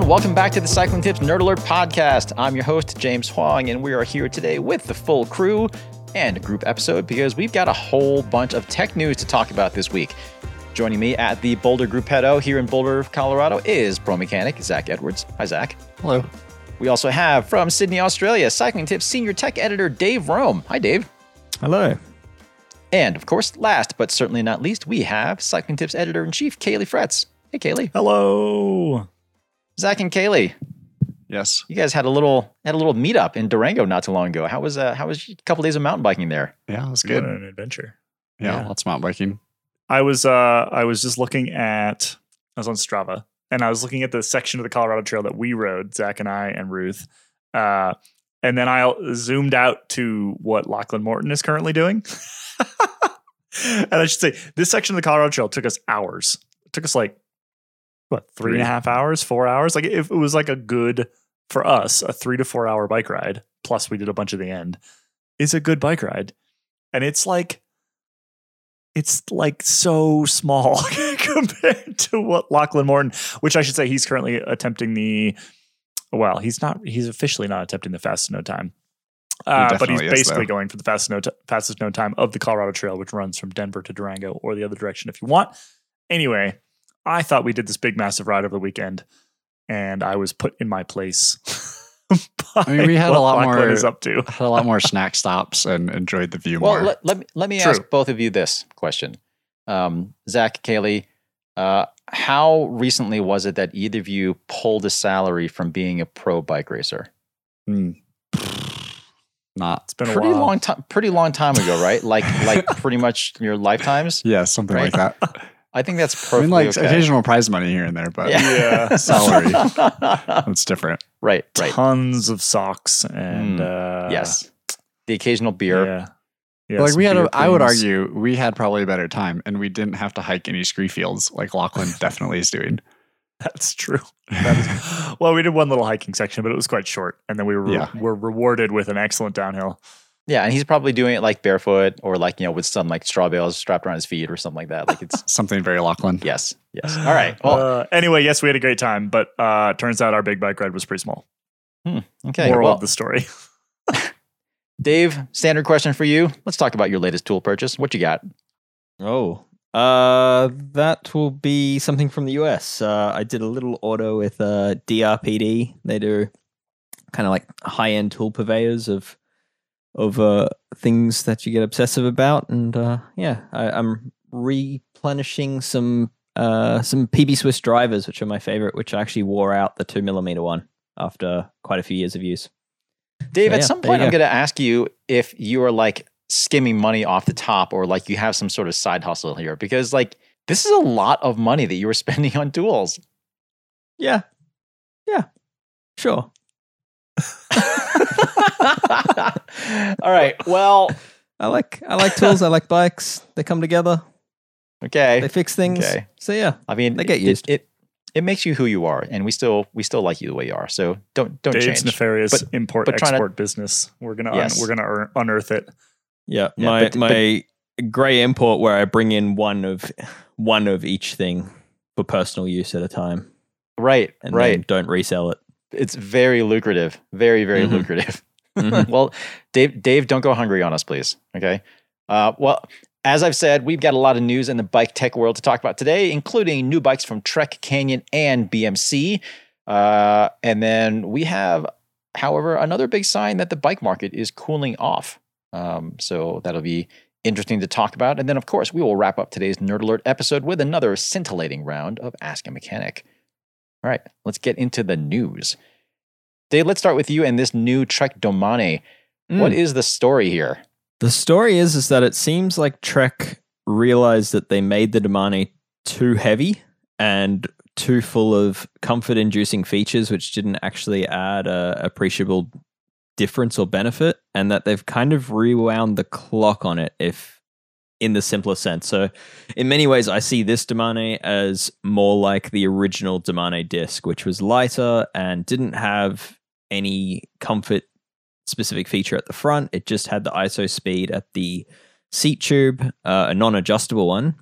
everyone. Welcome back to the Cycling Tips Nerd Alert podcast. I'm your host, James Huang, and we are here today with the full crew and a group episode because we've got a whole bunch of tech news to talk about this week. Joining me at the Boulder Gruppetto here in Boulder, Colorado is pro mechanic Zach Edwards. Hi, Zach. Hello. We also have from Sydney, Australia, Cycling Tips senior tech editor Dave Rome. Hi, Dave. Hello. And of course, last but certainly not least, we have Cycling Tips editor in chief Caley Fretz. Hey, Caley. Hello. Zach and Caley. Yes. You guys had a little had a little meetup in Durango not too long ago. How was uh, how was a couple days of mountain biking there? Yeah, it was Good. good. An adventure. Yeah, Yeah. lots of mountain biking. I was uh I was just looking at I was on Strava and I was looking at the section of the Colorado Trail that we rode, Zach and I and Ruth. Uh and then I zoomed out to what Lachlan Morton is currently doing. and I should say this section of the Colorado Trail took us hours. It took us like what three and a Three. half hours, four hours. Like if it was like a good for us, a three to four hour bike ride, plus we did a bunch of the end, is a good bike ride. And it's like it's like so small compared to what Lachlan Morton, which I should say he's currently attempting the well, he's not he's officially not attempting the fastest no time. Uh, but he's is, basically though. going for the fastest no t- fastest no time of the Colorado Trail, which runs from Denver to Durango or the other direction if you want. Anyway, I thought we did this big massive ride over the weekend, and I was put in my place. I mean, we had a lot Lachlan more- is up to. Had a lot more snack stops and enjoyed the view Well, more. let, let me let me True. ask both of you this question. Um, Zach, Caley, uh, how recently was it that either of you pulled a salary from being a pro bike racer? Hmm. Not. It's been a Pretty while. long time. Pretty long time ago, right? Like like pretty much your lifetimes. Yeah, something Right. like that. I think that's I mean, like okay. occasional prize money here and there, but Yeah. salary. that's different. right, right. Tons of socks and uh, yes. The occasional beer. Yeah. Yeah, like we had, beer a, I would argue, we had probably a better time, and we didn't have to hike any scree fields like Lachlan definitely is doing. That's true. That is, well, we did one little hiking section, but it was quite short, and then we were Yeah. were rewarded with an excellent downhill. Yeah, and he's probably doing it like barefoot or like, you know, with some like straw bales strapped around his feet or something like that. Like it's Something very Lachlan. yes, yes. All right. Well, uh, anyway, yes, we had a great time, but uh, turns out our big bike ride was pretty small. okay. Moral Well, of the story. Dave, standard question for you. Let's talk about your latest tool purchase. What you got? Oh, uh, that will be something from the US. Uh, I did a little order with uh, DRPD. They do kind of like high end tool purveyors of of uh, things that you get obsessive about, and uh, yeah, I, I'm replenishing some uh, some PB Swiss drivers, which are my favorite. Which I actually wore out the two millimeter one after quite a few years of use. Dave, So, at yeah, some point, I'm going to ask you if you are like skimming money off the top or like you have some sort of side hustle here because like this is a lot of money that you were spending on tools. Yeah, yeah, sure. All right. Well, I like I like tools. I like bikes. They come together. okay. They fix things. Okay. So yeah, I mean, They get it- used. It, it makes you who you are, and we still we still like you the way you are. So don't don't Dave's change. nefarious But- import but trying to- export business. We're gonna Yes. un- we're gonna unearth it. yeah. Yeah, my but- my gray import where I bring in one of one of each thing for personal use at a time, Right. and right. then don't resell it. it's very lucrative. Very very Mhm. lucrative. Mhm. well, Dave, Dave, don't go hungry on us, please. Okay. Uh, well, as I've said, we've got a lot of news in the bike tech world to talk about today, including new bikes from Trek, Canyon, and BMC. Uh, and then we have, however, another big sign that the bike market is cooling off. Um, so that'll be interesting to talk about. And then, of course, we will wrap up today's Nerd Alert episode with another scintillating round of Ask a Mechanic. All right, let's get into the news. Dave, let's start with you and this new Trek Domane. What Mm. is the story here? The story is is that it seems like Trek realized that they made the Domane too heavy and too full of comfort-inducing features, which didn't actually add a appreciable difference or benefit, and that they've kind of rewound the clock on it. If in the simplest sense. So, in many ways, I see this Domane as more like the original Domane disc, which was lighter and didn't have any comfort specific feature at the front. It just had the ISO speed at the seat tube, uh, a non-adjustable one,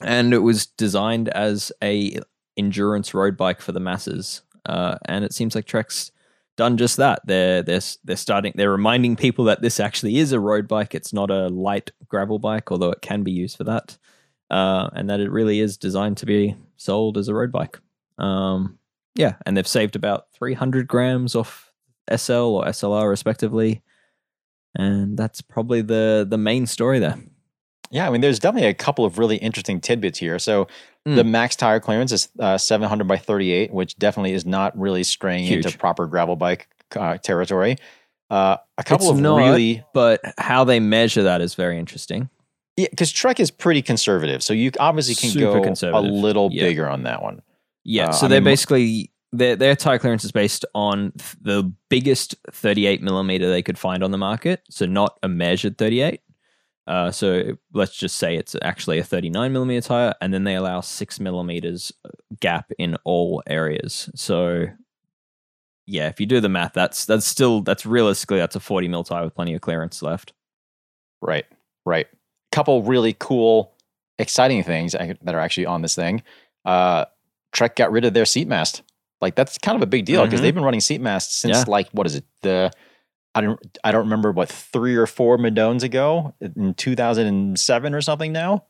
and it was designed as a endurance road bike for the masses. uh, and it seems like Trek's done just that. They're they're they're starting. They're reminding people that this actually is a road bike. It's not a light gravel bike, although it can be used for that, uh, and that it really is designed to be sold as a road bike. Um, yeah, and they've saved about 300 grams off SL or SLR respectively, and that's probably the the main story there. Yeah, I mean, there's definitely a couple of really interesting tidbits here. So Mm. the max tire clearance is uh, 700 by 38, which definitely is not really straying into proper gravel bike uh, territory. Uh, a couple It's of not, really, But how they measure that is very interesting. yeah, because Trek is pretty conservative, so you obviously can Super go a little yeah. bigger on that one. Yeah, Uh, so I they're mean, basically their their tire clearance is based on th- the biggest 38 millimeter they could find on the market, so not a measured 38. Uh, so let's just say it's actually a 39 millimeter tire, and then they allow six millimeters uh, gap in all areas. So yeah, if you do the math, that's that's still that's realistically that's a 40 mil tire with plenty of clearance left. Right, right. Couple really cool, exciting things that are actually on this thing. Uh, Trek got rid of their seat mast. Like that's kind of a big deal because Mhm. they've been running seat masts since Yeah. like what is it the I don't I don't remember what three or four Madones ago in 2007 or something now.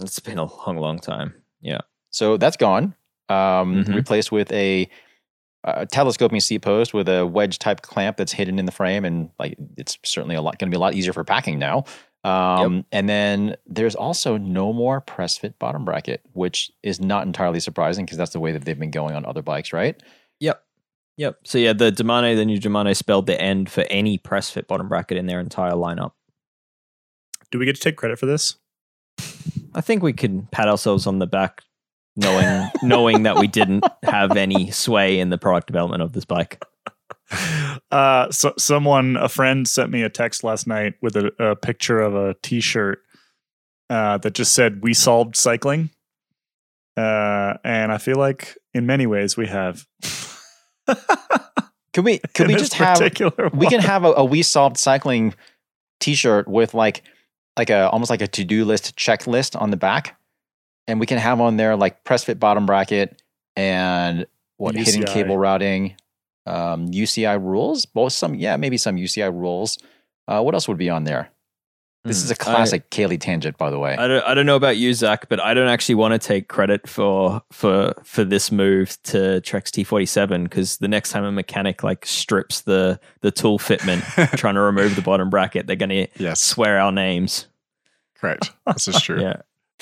It's been a long, long time. Yeah. So that's gone. Um, Mhm. Replaced with a, a telescoping seat post with a wedge type clamp that's hidden in the frame, and like it's certainly a lot going to be a lot easier for packing now. Um, And then there's also no more press fit bottom bracket, which is not entirely surprising because that's the way that they've been going on other bikes, right? Yep. Yep. So yeah, the Domane, the new Domane spelled the end for any press fit bottom bracket in their entire lineup. Do we get to take credit for this? I think we can pat ourselves on the back knowing knowing that we didn't have any sway in the product development of this bike. Uh, so someone, a friend, sent me a text last night with a, a picture of a T-shirt uh, that just said "We solved cycling," uh, and I feel like in many ways we have. Could we In we just have particular we can have a, a we solved cycling t-shirt with like like a almost like a to-do list checklist on the back and we can have on there like press fit bottom bracket and what hidden cable routing um uci rules both some yeah maybe some uci rules uh what else would be on there this is a Hmm. I- classic Caley tangent by the way I don't, I don't know about you, Zach, but I don't actually want to take credit for for for this move to Trek's T47 because the next time a mechanic like strips the the tool fitment trying to remove the bottom bracket, they're going to yes, swear our names. correct. This is true.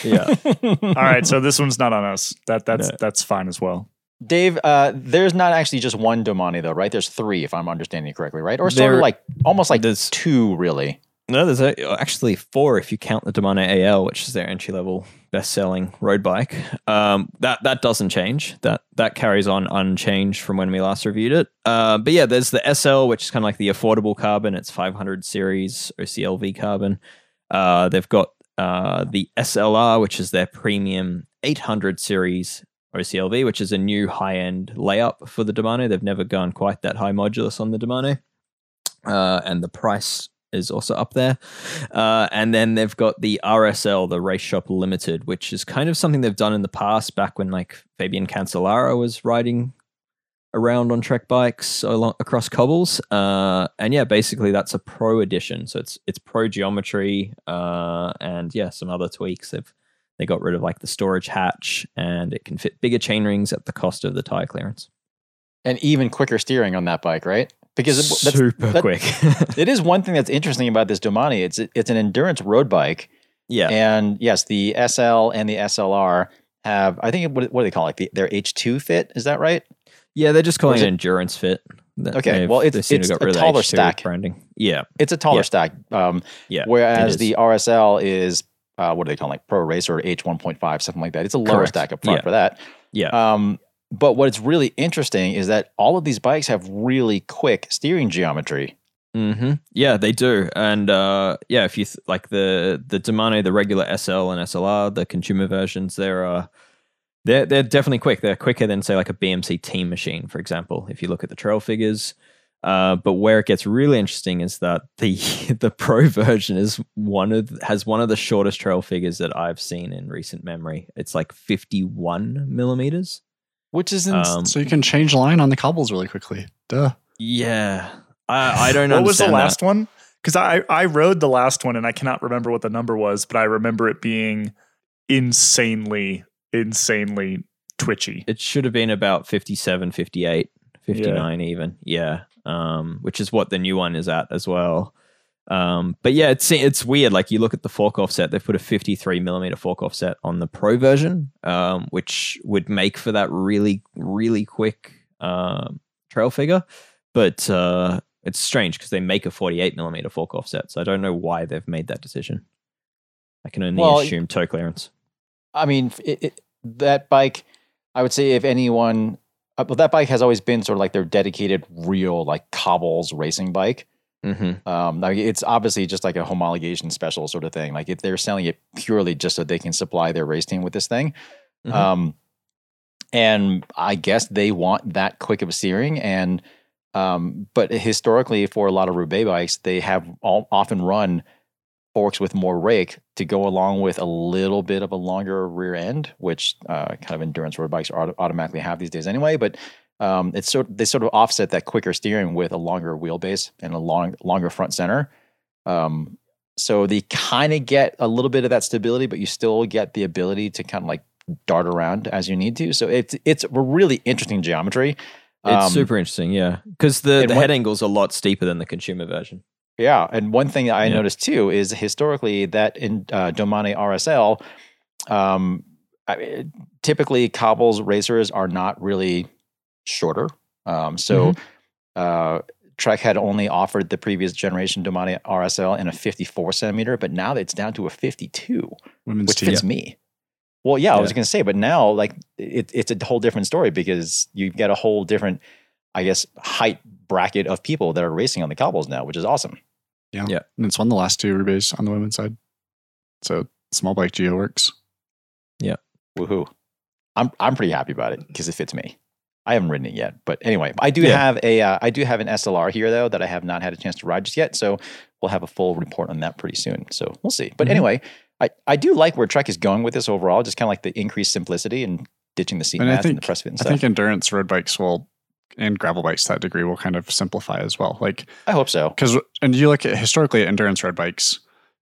Yeah, yeah. All right, so this one's not on us. That that's No. that's fine as well. Dave, uh, there's not actually just one Domane though, right? There's three, if I'm understanding correctly, right? Or sort of like almost like there's- two, really. No, there's actually four if you count the Domane AL, which is their entry level best selling road bike. Um, that that doesn't change. That that carries on unchanged from when we last reviewed it. Uh, but yeah, there's the SL, which is kind of like the affordable carbon. It's 500 series OCLV carbon. Uh, they've got uh, the SLR, which is their premium 800 series OCLV, which is a new high end layup for the Domane. They've never gone quite that high modulus on the Domane. Uh, and the price is also up there. Uh, and then they've got the RSL, the Race Shop Limited, which is kind of something they've done in the past back when like Fabian Cancellara was riding around on Trek bikes along, across cobbles. Uh, and yeah, basically that's a pro edition. So it's it's pro geometry uh, and yeah, some other tweaks. They've they got rid of like the storage hatch and it can fit bigger chain rings at the cost of the tire clearance. And even quicker steering on that bike, right? Because that's, super that- quick. it is one thing that's interesting about this Domane. It's it's an endurance road bike, yeah. and yes, the SL and the SLR have. I think what, what do they call it? Like the, their H two fit. Is that right? Yeah, they're just calling it it- endurance fit. That Okay, well, it's- they seem to it's a taller H2 stack. branding. Yeah, It's a taller Yeah. stack. Um, yeah. whereas the RSL is uh, what do they call it? like Pro Racer H one point five something like that. It's a lower Correct. stack up front Yeah. for that. yeah, Um, but what's really interesting is that all of these bikes have really quick steering geometry. hmm yeah, they do. And uh, yeah, if you th- like the the Domane, the regular SL and SLR, the consumer versions, they're uh, they're they're definitely quick. They're quicker than say like a BMC team machine, for example. If you look at the trail figures. Uh, but where it gets really interesting is that the the pro version is one of has one of the shortest trail figures that I've seen in recent memory. It's like 51 millimeters. which is ins- Um, So you can change line on the cobbles really quickly. Duh. yeah, I, I don't know. what was the last that. one? Because I I rode the last one and I cannot remember what the number was, but I remember it being insanely insanely twitchy. It should have been about 57, 58, 59 even. Yeah. Um, which is what the new one is at as well. Um, but yeah, it's it's weird. Like you look at the fork offset, they've put a 53 millimeter fork offset on the pro version, um, which would make for that really, really quick um, trail figure. But uh, it's strange because they make a 48 millimeter fork offset. So I don't know why they've made that decision. I can only Well, assume toe clearance. I mean, it, it, that bike, I would say if anyone, uh, well, that bike has always been sort of like their dedicated, real, like cobbles racing bike. Mm-hmm. Um, like it's obviously just like a homologation special sort of thing. Like if they're selling it purely just so they can supply their race team with this thing. Mhm. Um, and I guess they want that quick of a steering. And um, but historically, for a lot of Roubaix bikes, they have all, often run forks with more rake to go along with a little bit of a longer rear end, which uh, kind of endurance road bikes auto- automatically have these days anyway. But um, it's sort they sort of offset that quicker steering with a longer wheelbase and a long longer front center. Um, so they kind of get a little bit of that stability, but you still get the ability to kind of like dart around as you need to. So it's it's a really interesting geometry. It's Um, super interesting, yeah, because the, the head angle's a lot steeper than the consumer version. Yeah, and one thing that I Yeah. noticed too is historically that in uh, Domane RSL, um, I, typically cobbles racers are not really shorter. Um, so uh, Trek had only offered the previous generation Domane RSL in a 54 centimeter, but now it's down to a 52, Women's which fits me. Well, yeah, I was going to say, but now like it, it's a whole different story because you get a whole different, I guess, height bracket of people that are racing on the cobbles now, which is awesome. Yeah. Yeah. And it's won the last two Roubaix on the women's side. So small bike geo works. Yeah. Woohoo! I'm I'm pretty happy about it because it fits me. I haven't ridden it yet, but anyway, I do Yeah. have a uh, I do have an SLR here though that I have not had a chance to ride just yet. So we'll have a full report on that pretty soon. So we'll see. But Mhm. anyway, I I do like where Trek is going with this overall. Just kind of like the increased simplicity and ditching the seat And I mats and the press fit and I think endurance road bikes will and gravel bikes to that degree will kind of simplify as well. Like I hope so. because and you look at historically at endurance road bikes,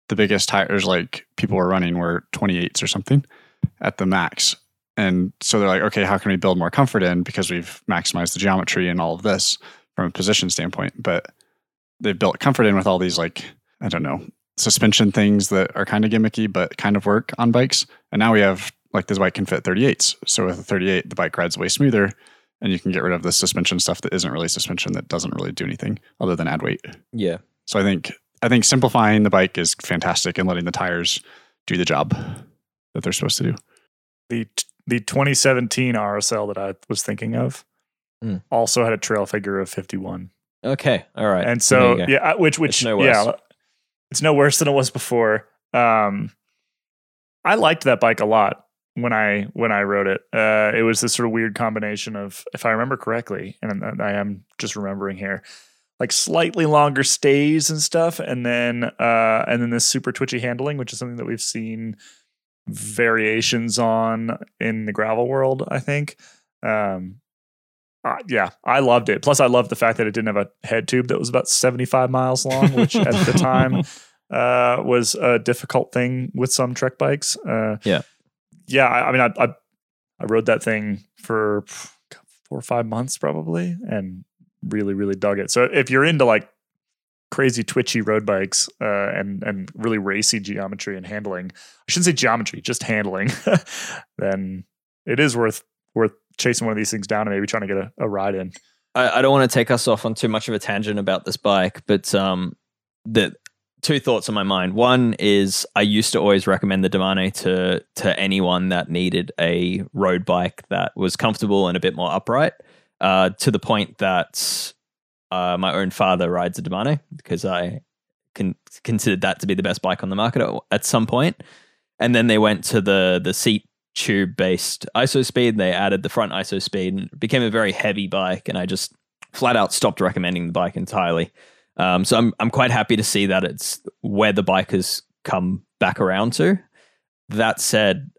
the biggest tires like people were running were 28s or something at the max. And so they're like, okay, how can we build more comfort in because we've maximized the geometry and all of this from a position standpoint. But they've built comfort in with all these like, I don't know, suspension things that are kind of gimmicky but kind of work on bikes. And now we have like this bike can fit 38s. So with a 38, the bike rides way smoother and you can get rid of the suspension stuff that isn't really suspension that doesn't really do anything other than add weight. Yeah, So I think I think simplifying the bike is fantastic and letting the tires do the job that they're supposed to do. The t- the 2017 RSL that I was thinking of Hmm. also had a trail figure of 51. okay, all right. and so yeah, I- which which no yeah, it's no worse than it was before. Um, I liked that bike a lot when I when I rode it. Uh, it was this sort of weird combination of, if I remember correctly, and I am just remembering here, like slightly longer stays and stuff, and then uh, and then this super twitchy handling, which is something that we've seen variations on in the gravel world. I think. Um, uh, yeah, I loved it. Plus, I loved the fact that it didn't have a head tube that was about 75 miles long, which at the time uh, was a difficult thing with some Trek bikes. Uh, Yeah. Yeah. I, I mean, I, I I rode that thing for four or five months probably, and really, really dug it. So if you're into like crazy twitchy road bikes uh, and and really racy geometry and handling, I shouldn't say geometry, just handling, then it is worth worth chasing one of these things down and maybe trying to get a, a ride in. I, I don't want to take us off on too much of a tangent about this bike, but um, the two thoughts on my mind. One is I used to always recommend the Domane to to anyone that needed a road bike that was comfortable and a bit more upright. Uh, to the point that uh, my own father rides a Domane because I con- considered that to be the best bike on the market at, some point. And then they went to the the seat tube based ISO speed. They added the front ISO speed and became a very heavy bike. And I just flat out stopped recommending the bike entirely. Um, so I'm I'm quite happy to see that it's where the bike has come back around to. That said,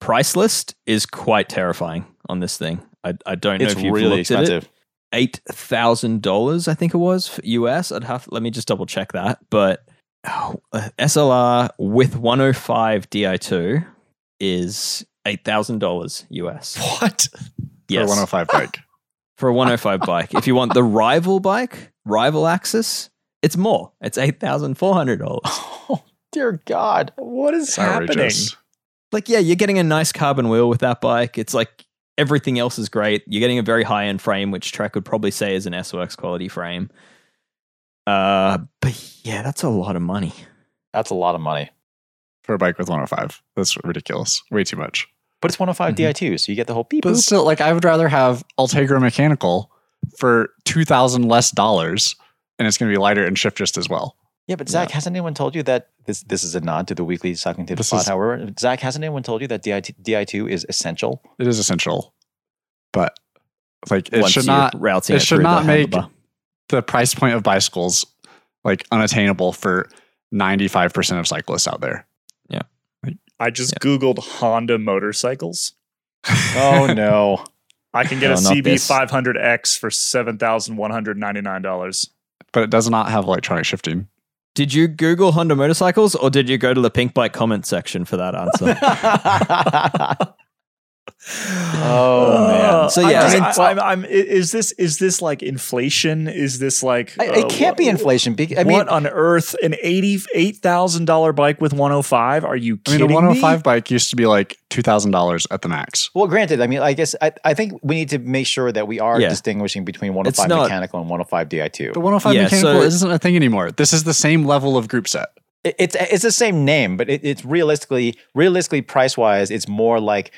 price list is quite terrifying on this thing. I, I don't know It's if you've really looked at it. eight thousand dollars, I think it was for US. I'd have let me just double check that. But oh, SLR with 105 Di2 is eight thousand dollars US. What? For a 105 bike. for a 105 bike. If you want the rival bike, rival AXS, it's more. It's eight thousand four hundred dollars. Oh, dear God. What is happening? outrageous. Like, yeah, you're getting a nice carbon wheel with that bike. It's like everything else is great. You're getting a very high end frame, which Trek would probably say is an S Works quality frame. Uh, but yeah, that's a lot of money. That's a lot of money. For a bike with 105. That's ridiculous. Way too much. But it's 105 Mhm. Di2, so you get the whole beep But boop. still, like I would rather have Ultegra Mechanical for 2000 less dollars and it's going to be lighter and shift just as well. Yeah, but Zach, hasn't anyone told you that this this is a nod to the weekly cycling tips This pod? is- However, Zach, hasn't anyone told you that DI, Di2 is essential? It is essential. But like it Once should not routing it it should not the make handlebar. the price point of bicycles like unattainable for 95% of cyclists out there. Yeah, I just Googled Honda motorcycles. Oh no. I can get a No, not this. CB500X for $7,199. But it does not have electronic shifting. Did you Google Honda motorcycles or did you go to the Pinkbike comment section for that answer? Oh, man. So, yeah, I'm, I mean, I'm, I'm, is this is this like inflation? Is this like I- uh, it can't be inflation. bec- I mean, what on earth? An eighty-eight thousand dollar bike with one hundred five? Are you I mean, kidding a 105 me? bike used to be like $2,000 at the max. well, granted, I mean, I guess I, I think we need to make sure that we are Yeah. distinguishing between 105 not- mechanical and 105 Di2. The 105 Yeah, mechanical so- isn't a thing anymore. This is the same level of group set. It- it's it's the same name, but it, it's realistically realistically price wise, it's more like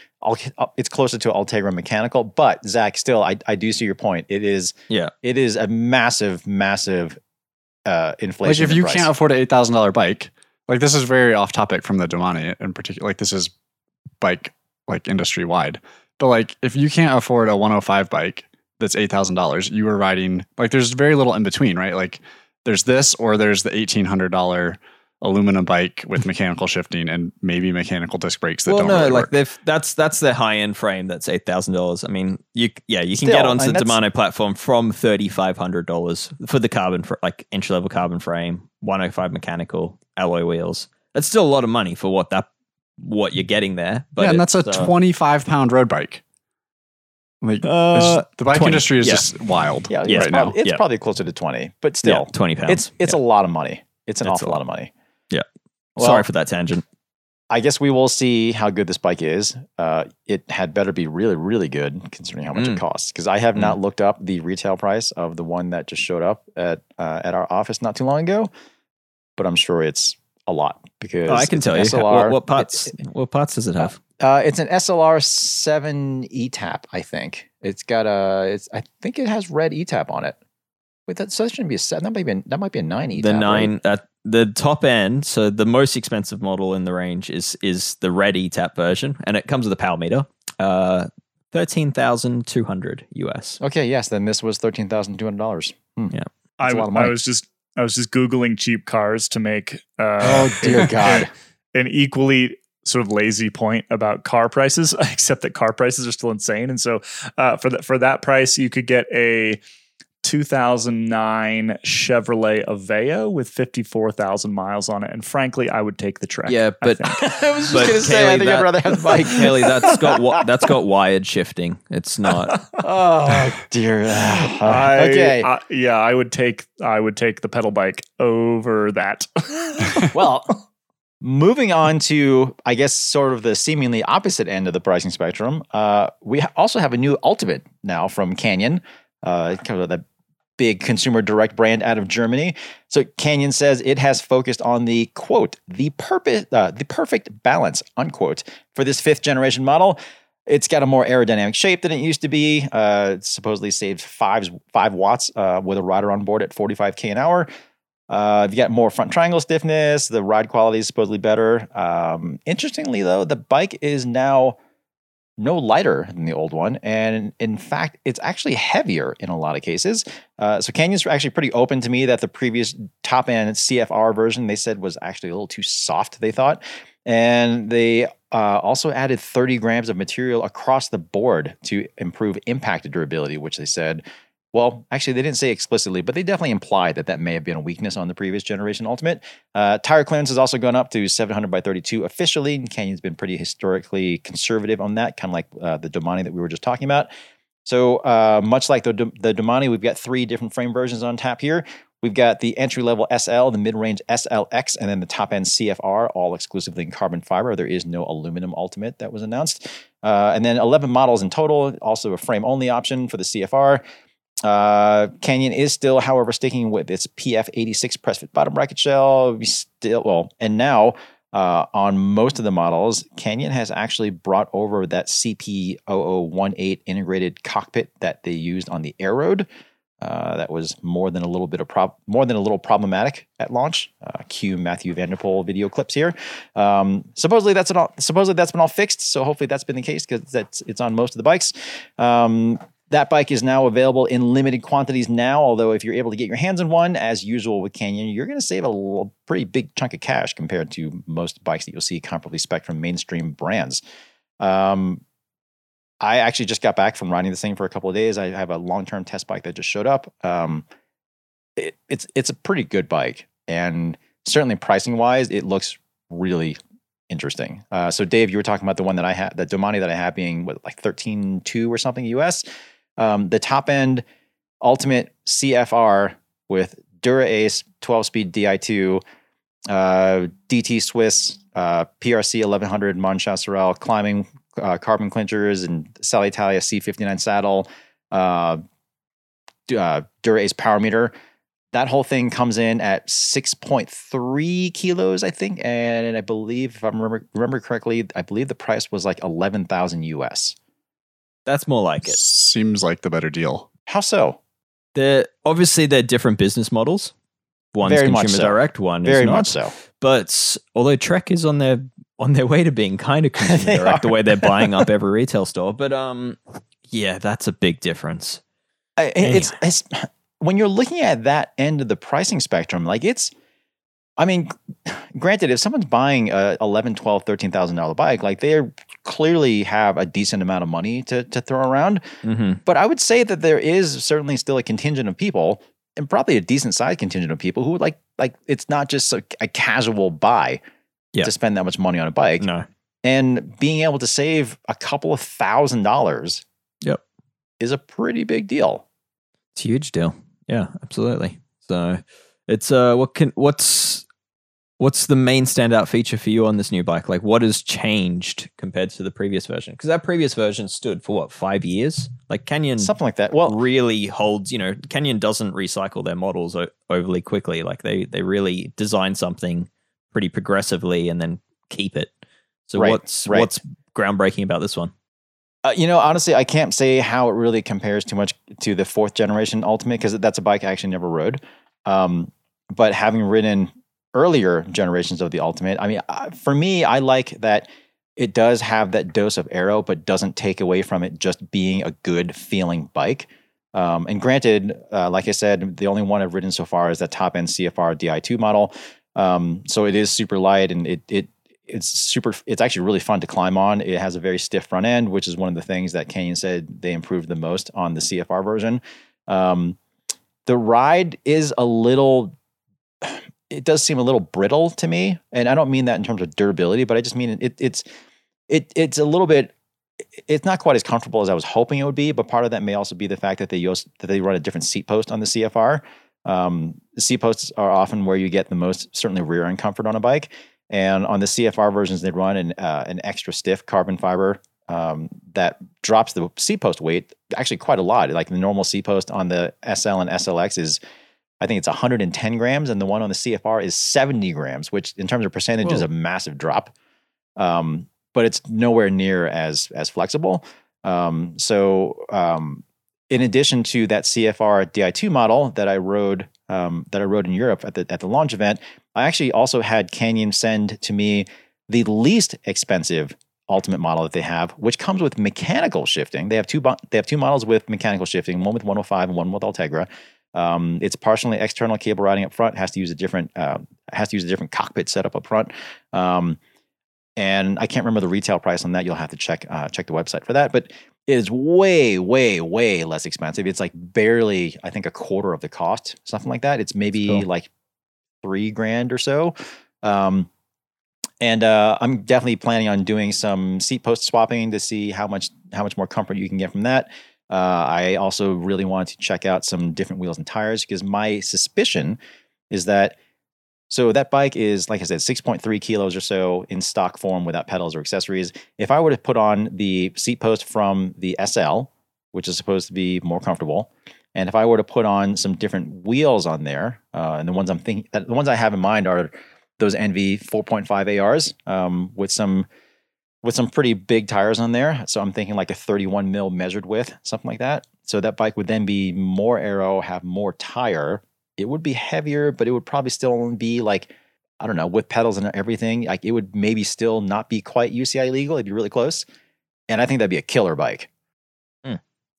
it's closer to Ultegra mechanical. But Zach, still, I, I do see your point. It is yeah. it is a massive, massive uh, Like inflation. if you price. can't afford an $8,000 bike, like this is very off topic from the Domane in particular. Like this is bike like industry wide. But like if you can't afford a 105 bike that's $8,000, you are riding like there's very little in between, right? Like there's this or there's the $1,800 aluminum bike with mechanical shifting and maybe mechanical disc brakes that well, don't work. no, really like work. they've that's that's their high end frame. That's eight thousand dollars. I mean, you yeah, you can Still, get onto and the that's- Domane platform from thirty five hundred dollars for the carbon for like entry level carbon frame, one hundred five mechanical alloy wheels. That's still a lot of money for what that what you're getting there. But yeah, and that's a uh, 25 pound road bike. Like Uh, the bike 20, industry is yeah. just wild yeah, Yeah, it's, right probably, now. it's Yeah. probably closer to 20, but yeah, still, twenty pounds. it's it's a lot of money. It's an It's awful lot lot. of money. Yeah. Well, sorry for that tangent. I guess we will see how good this bike is. Uh, it had better be really, really good considering how much it Mm. costs. Because I have not looked up the retail price of the one that just showed up at uh, at our office not too long ago, but I'm sure it's a lot because Oh, I can tell you SLR. what, what parts. it- what parts does it have? uh, it's an SLR seven ETAP. I think it's got a. It's I think it has red ETAP on it. Wait, that so that shouldn't be a seven. That might be a, that might be a nine ETAP. the right? nine at the top end. So the most expensive model in the range is is the red ETAP version, and it comes with a power meter. Uh, thirteen thousand two hundred US. Okay, yes. Then this was thirteen thousand two hundred dollars. Hmm. Yeah. I, That's a lot of w- I money. was just I was just googling cheap cars to make. Uh, Oh dear God. an equally sort of lazy point about car prices, except that car prices are still insane. And so uh, for that for that price, you could get a 2009 Chevrolet Aveo with 54,000 miles on it. And frankly, I would take the Trek. Yeah, but think. I was just gonna say, I Caley, think I'd rather have the bike. Kelly, that's got that's got wired shifting. It's not. oh dear. I- okay. I- yeah, I would take I would take the pedal bike over that. well, moving on to, I guess, sort of the seemingly opposite end of the pricing spectrum. Uh, we also have a new Ultimate now from Canyon. Uh, kind of the big consumer direct brand out of Germany. So Canyon says it has focused on the quote the purpose uh, the perfect balance unquote for this fifth generation model. It's got a more aerodynamic shape than it used to be. Uh, supposedly saves five five watts uh, with a rider on board at 45k an hour. Uh, you got more front triangle stiffness. The ride quality is supposedly better. Um, interestingly, though, the bike is now no lighter than the old one, and in fact, it's actually heavier in a lot of cases. Uh, so Canyon's were actually pretty open to me that the previous top end CFR version they said was actually a little too soft. They thought, And they uh, also added 30 grams of material across the board to improve impact durability, which they said, well, actually, they didn't say explicitly, but they definitely implied that that may have been a weakness on the previous generation Ultimate. Uh, tire clearance has also gone up to 700 by 32 officially. And Canyon's been pretty historically conservative on that, kind of like uh, the Domane that we were just talking about. So, uh, much like the, the Domane, we've got three different frame versions on tap here. We've got the entry level SL, the mid range SLX, and then the top end CFR, all exclusively in carbon fiber. There is no aluminum Ultimate that was announced. Uh, and then 11 models in total, also a frame only option for the CFR. Uh, Canyon is still, however, sticking with its PF86 press fit bottom bracket shell. We still, well, and now uh, on most of the models, Canyon has actually brought over that CP0018 integrated cockpit that they used on the Aeroad. Uh, that was more than a little bit of prob- more than a little problematic at launch. Uh, cue Mathieu van der Poel video clips here. Um, supposedly that's all, supposedly that's been all fixed. So hopefully that's been the case because that's it's on most of the bikes. Um, that bike is now available in limited quantities now. Although if you're able to get your hands on one, as usual with Canyon, you're going to save a little, pretty big chunk of cash compared to most bikes that you'll see comparably spec from mainstream brands. Um, I actually just got back from riding this thing for a couple of days. I have a long term test bike that just showed up. Um, it, it's it's a pretty good bike, and certainly pricing wise, it looks really interesting. Uh, so, Dave, you were talking about the one that I had, the Domane that I have being what, like thirteen two or something US. Um, the top end Ultimate CFR with Dura Ace 12 speed Di2, uh, DT Swiss, uh, PRC 1100 Mon Chasseral climbing uh, carbon clinchers and Selle Italia C59 saddle, uh, uh, Dura Ace power meter. That whole thing comes in at 6.3 kilos, I think. And I believe, if I remember correctly, I believe the price was like 11,000 US. That's more like it. Seems like the better deal. How so? They're obviously they're different business models. One's Very much consumer so. direct, one Very is not. much so. But although Trek is on their on their way to being kind of consumer They direct, the are. way they're buying up every retail store. But um, yeah, that's a big difference. I- it's, it's when you're looking at that end of the pricing spectrum like it's i mean granted if someone's buying a 11 12 13000 dollar bike like they clearly have a decent amount of money to, to throw around Mm-hmm. but i would say that there is certainly still a contingent of people and probably a decent sized contingent of people who would like like it's not just a, a casual buy Yeah. to spend that much money on a bike No, and being able to save a couple of thousand dollars Yep. is a pretty big deal it's a huge deal. Yeah, absolutely. So it's uh, what can what's what's the main standout feature for you on this new bike? Like, what has changed compared to the previous version? Because that previous version stood for what five years? Like Canyon something like that well really holds. You know, Canyon doesn't recycle their models o- overly quickly. Like they they really design something pretty progressively and then keep it. So Right, what's right. what's groundbreaking about this one? Uh, you know, honestly, I can't say how it really compares too much to the fourth generation Ultimate because that's a bike I actually never rode. Um, but having ridden earlier generations of the Ultimate, I mean, uh, for me, I like that it does have that dose of aero, but doesn't take away from it just being a good feeling bike. Um, and granted, uh, like I said, the only one I've ridden so far is that top end CFR Di2 model. Um, so it is super light and it it it's super it's actually really fun to climb on it has a very stiff front end which is one of the things that canyon said they improved the most on the cfr version um, the ride is a little it does seem a little brittle to me. And i don't mean that in terms of durability but i just mean it, it's it it's a little bit it's not quite as comfortable as i was hoping it would be but part of that may also be the fact that they use that they run a different seat post on the cfr um, seat posts are often where you get the most certainly rear end comfort on a bike. And on the CFR versions, they run an uh, an extra stiff carbon fiber um, that drops the seat post weight actually quite a lot. Like the normal seat post on the SL and SLX is, I think it's 110 grams, and the one on the CFR is 70 grams, which in terms of percentage is a massive drop. Um, but it's nowhere near as as flexible. Um, so um, in addition to that CFR Di2 model that I rode um, that I rode in Europe at the at the launch event, I actually also had Canyon send to me the least expensive ultimate model that they have, which comes with mechanical shifting. They have two they have two models with mechanical shifting, one with 105 and one with Ultegra. Um, it's partially external cable riding up front. Has to use a different uh, has to use a different cockpit setup up front. Um, and I can't remember the retail price on that. You'll have to check uh, check the website for that, but it is way, way, way less expensive. It's like barely, I think, a quarter of the cost, something like that. It's maybe Cool. like three grand or so. Um, and uh, I'm definitely planning on doing some seat post swapping to see how much how much more comfort you can get from that. Uh, I also really want to check out some different wheels and tires because my suspicion is that so that bike is like I said 6.3 kilos or so in stock form without pedals or accessories. If I were to put on the seat post from the SL, which is supposed to be more comfortable, and if I were to put on some different wheels on there, uh, and the ones I'm thinking, the ones I have in mind are those ENVE 4.5 ARs um, with some with some pretty big tires on there. So I'm thinking like a 31 mil measured width, something like that. So that bike would then be more aero, have more tire. It would be heavier, but it would probably still be like I don't know with pedals and everything. Like it would maybe still not be quite UCI legal. It'd be really close, and I think that'd be a killer bike.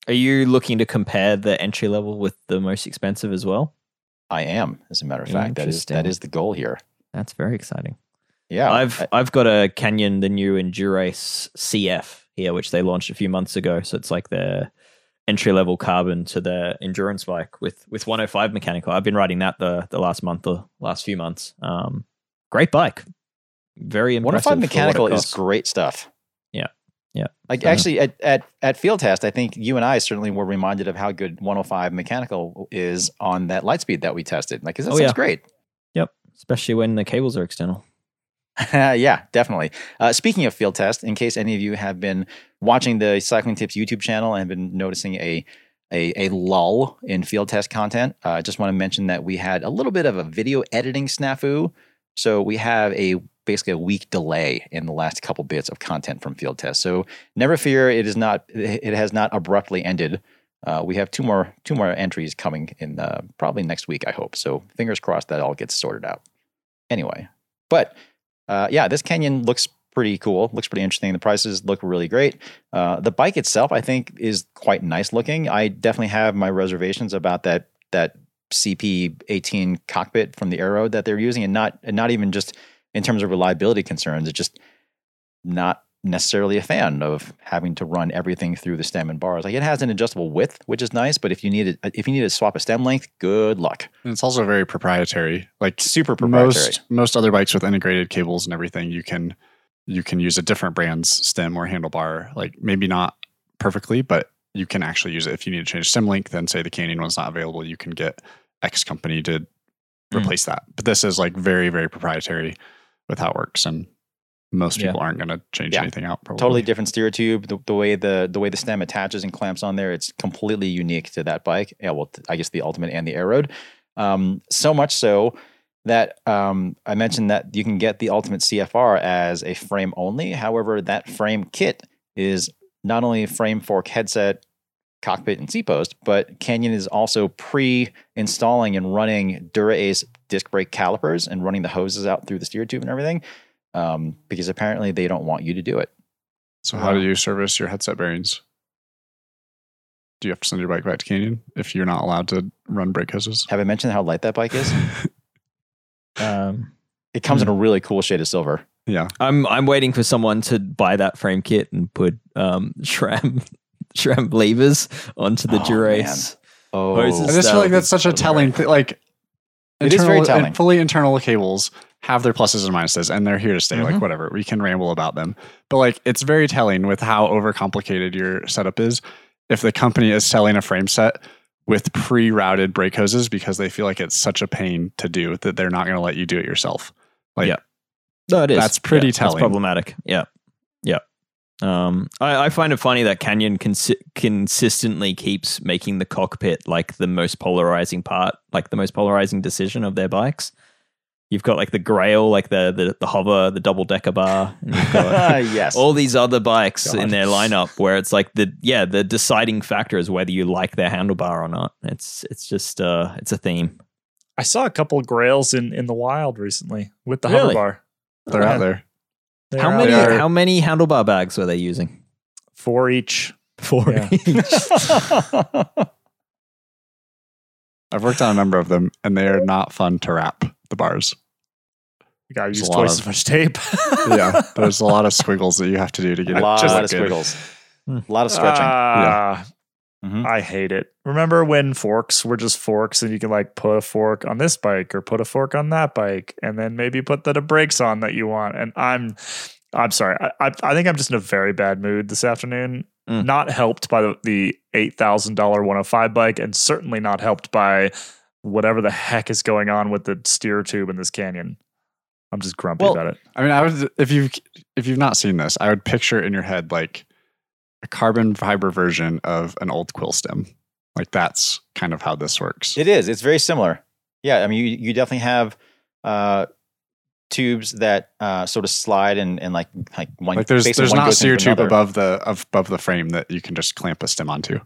Are you looking to compare the entry level with the most expensive as well? I am, as a matter of fact, that is that is the goal here. That's very exciting. Yeah, I've I- I've got a Canyon, the new Endurace CF here, which they launched a few months ago. So it's like their entry level carbon to their endurance bike with with 105 mechanical. I've been riding that the the last month, or last few months. Um, great bike, very impressive. 105 for what it mechanical is great stuff. Yeah. Yeah. Like So- actually at, at at field test, I think you and I certainly were reminded of how good 105 mechanical is on that Litespeed that we tested. Like 'cause that Oh, sounds yeah. great. Especially when the cables are external. yeah, definitely. Uh, speaking of field test, in case any of you have been watching the Cycling Tips YouTube channel and have been noticing a a, a lull in field test content, uh, I just want to mention that we had a little bit of a video editing snafu. So we have a basically a week delay in the last couple bits of content from field test. So never fear, it is not it has not abruptly ended. Uh, we have two more two more entries coming in uh, probably next week, I hope. So fingers crossed that all gets sorted out. Anyway, but uh, yeah, this Canyon looks pretty cool. Looks pretty interesting. The prices look really great. Uh, the bike itself, I think, is quite nice looking. I definitely have my reservations about that that CP18 cockpit from the Aeroad that they're using, and not and not even just in terms of reliability concerns. It's just not necessarily a fan of having to run everything through the stem and bars. Like it has an adjustable width, which is nice, but if you need it, if you need to swap a stem length, good luck. And it's also very proprietary. Like Super proprietary. most most other bikes with integrated cables and everything, you can you can use a different brand's stem or handlebar. Like maybe not perfectly, but you can actually use it if you need to change stem length. Then say the Canyon one's not available, you can get X company to Mm. replace that. But this is like very very proprietary with how it works, and most Yeah. people aren't going to change Yeah. anything out. Probably. totally different steer tube. The, the way the the way the stem attaches and clamps on there, it's completely unique to that bike. Yeah, well, I guess the Ultimate and the Aeroad. Um, so much so that um, I mentioned that you can get the Ultimate CFR as a frame only. However, that frame kit is not only frame fork headset, cockpit, and seat post, but Canyon is also pre-installing and running DuraAce disc brake calipers and running the hoses out through the steer tube and everything. Um, because apparently they don't want you to do it. So how do you service your headset bearings? Do you have to send your bike back to Canyon if you're not allowed to run brake hoses? Have I mentioned how light that bike is? Um, It comes in a really cool shade of silver. Yeah. I'm I'm waiting for someone to buy that frame kit and put um Shram SRAM levers onto the Oh, Durace. Oh, I just feel like that's such a telling thing. Like, It is very internal- telling. and Fully internal cables have their pluses and minuses, and they're here to stay. Mm-hmm. Like, whatever, we can ramble about them, but like, it's very telling with how overcomplicated your setup is. If the company is selling a frame set with pre-routed brake hoses because they feel like it's such a pain to do that they're not going to let you do it yourself. Like, Yeah. No, it is. That's pretty Yeah, telling. That's problematic. Yeah, yeah. Um, I, I find it funny that Canyon consi- consistently keeps making the cockpit like the most polarizing part, like the most polarizing decision of their bikes. You've got like the Grail, like the the, the hover, the double decker bar. And got yes. all these other bikes God. in their lineup where it's like the yeah the deciding factor is whether you like their handlebar or not. It's it's just uh it's a theme. I saw a couple of grails in, in the wild recently with the Really? hover bar. they're Yeah. out there. They're how out many there. how many handlebar bags were they using? Four each. Four Yeah. each. I've worked on a number of them, and they are not fun to wrap the bars. You gotta use twice of- as much tape. yeah, there's a lot of squiggles that you have to do to A get it A lot, just of look good. squiggles. Hmm. A lot of stretching. Ah, Mhm. I hate it. Remember when forks were just forks and you can like put a fork on this bike or put a fork on that bike and then maybe put the, the brakes on that you want. And I'm I'm sorry. I, I, I think I'm just in a very bad mood this afternoon. Mm. Not helped by the, the eight thousand dollar 105 bike, and certainly not helped by whatever the heck is going on with the steer tube in this canyon. I'm just grumpy Well, about it. I mean, I would if you if you've not seen this, I would picture in your head like a carbon fiber version of an old quill stem. Like that's kind of how this works. It is. It's very similar. Yeah, I mean, you, you definitely have uh, tubes that uh, sort of slide and, and like like one. like there's there's not a goes steer tube another. above the of, above the frame that you can just clamp a stem onto.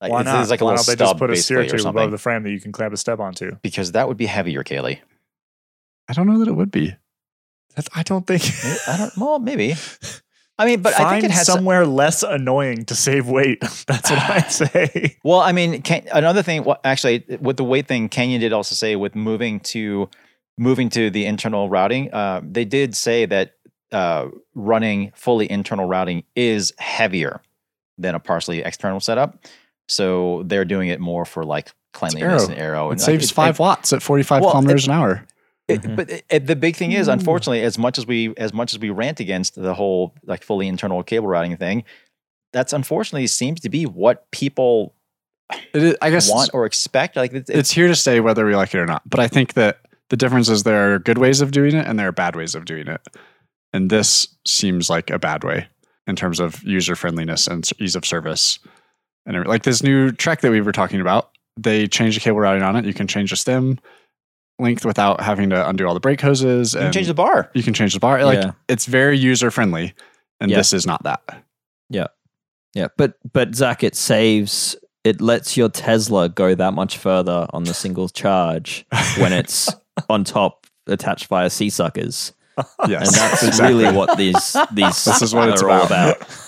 Like, Why it's, not? it's like a Why little don't they just put a steer tube above the frame that you can clamp a step onto? because that would be heavier, Caley. I don't know that it would be. That's, I don't think. I don't. Well, maybe. I mean, but Find I think it has. somewhere less annoying to save weight. That's what I say. Well, I mean, can, another thing. Well, actually, with the weight thing, Canyon did also say with moving to moving to the internal routing, uh, they did say that uh, running fully internal routing is heavier than a partially external setup. So they're doing it more for like cleanliness aero. and aero. It and like, saves five watts at 45 Well, kilometers an hour. It, Mhm. But it, it- the big thing is, unfortunately, as much as we as much as we rant against the whole like fully internal cable routing thing, that's unfortunately seems to be what people It is, I guess want or expect. Like it's, it's here to stay whether we like it or not. But I think that the difference is there are good ways of doing it and there are bad ways of doing it. And this seems like a bad way in terms of user friendliness and ease of service. And like this new Trek that we were talking about, they changed the cable routing on it. You can change the stem length without having to undo all the brake hoses. And you can change the bar. you can change the bar. Like Yeah. it's very user friendly. And Yeah. this is not that. Yeah, yeah. but but Zach, it saves. It lets your Tesla go that much further on the single charge when it's on top attached via SeaSuckers, Yes. and that's exactly. really what these these This is what are it's all about. about.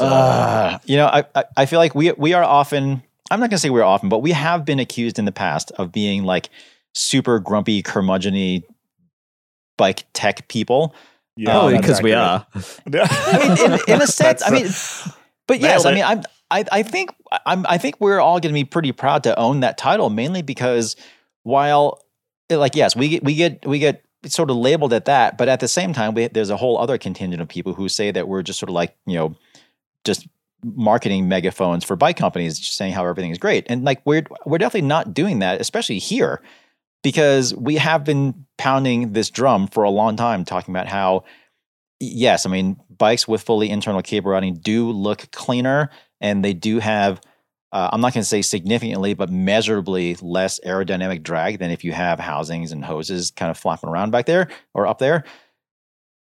Uh, you know, I, I I feel like we we are often. I'm not gonna say we're often, but we have been accused in the past of being like super grumpy, curmudgeony bike tech people. Yeah, that's because um, we are. I mean, in, in a sense, I mean, but yes, I mean, I'm, I, I think, I'm, I think we're all going to be pretty proud to own that title, mainly because while, like, yes, we get, we get, we get sort of labeled at that, but at the same time, we, there's a whole other contingent of people who say that we're just sort of like, you know, just marketing megaphones for bike companies, just saying how everything is great, and like we're we're definitely not doing that, especially here, because we have been pounding this drum for a long time, talking about how yes, I mean bikes with fully internal cable routing do look cleaner, and they do have. Uh, I'm not going to say significantly, but measurably less aerodynamic drag than if you have housings and hoses kind of flopping around back there or up there.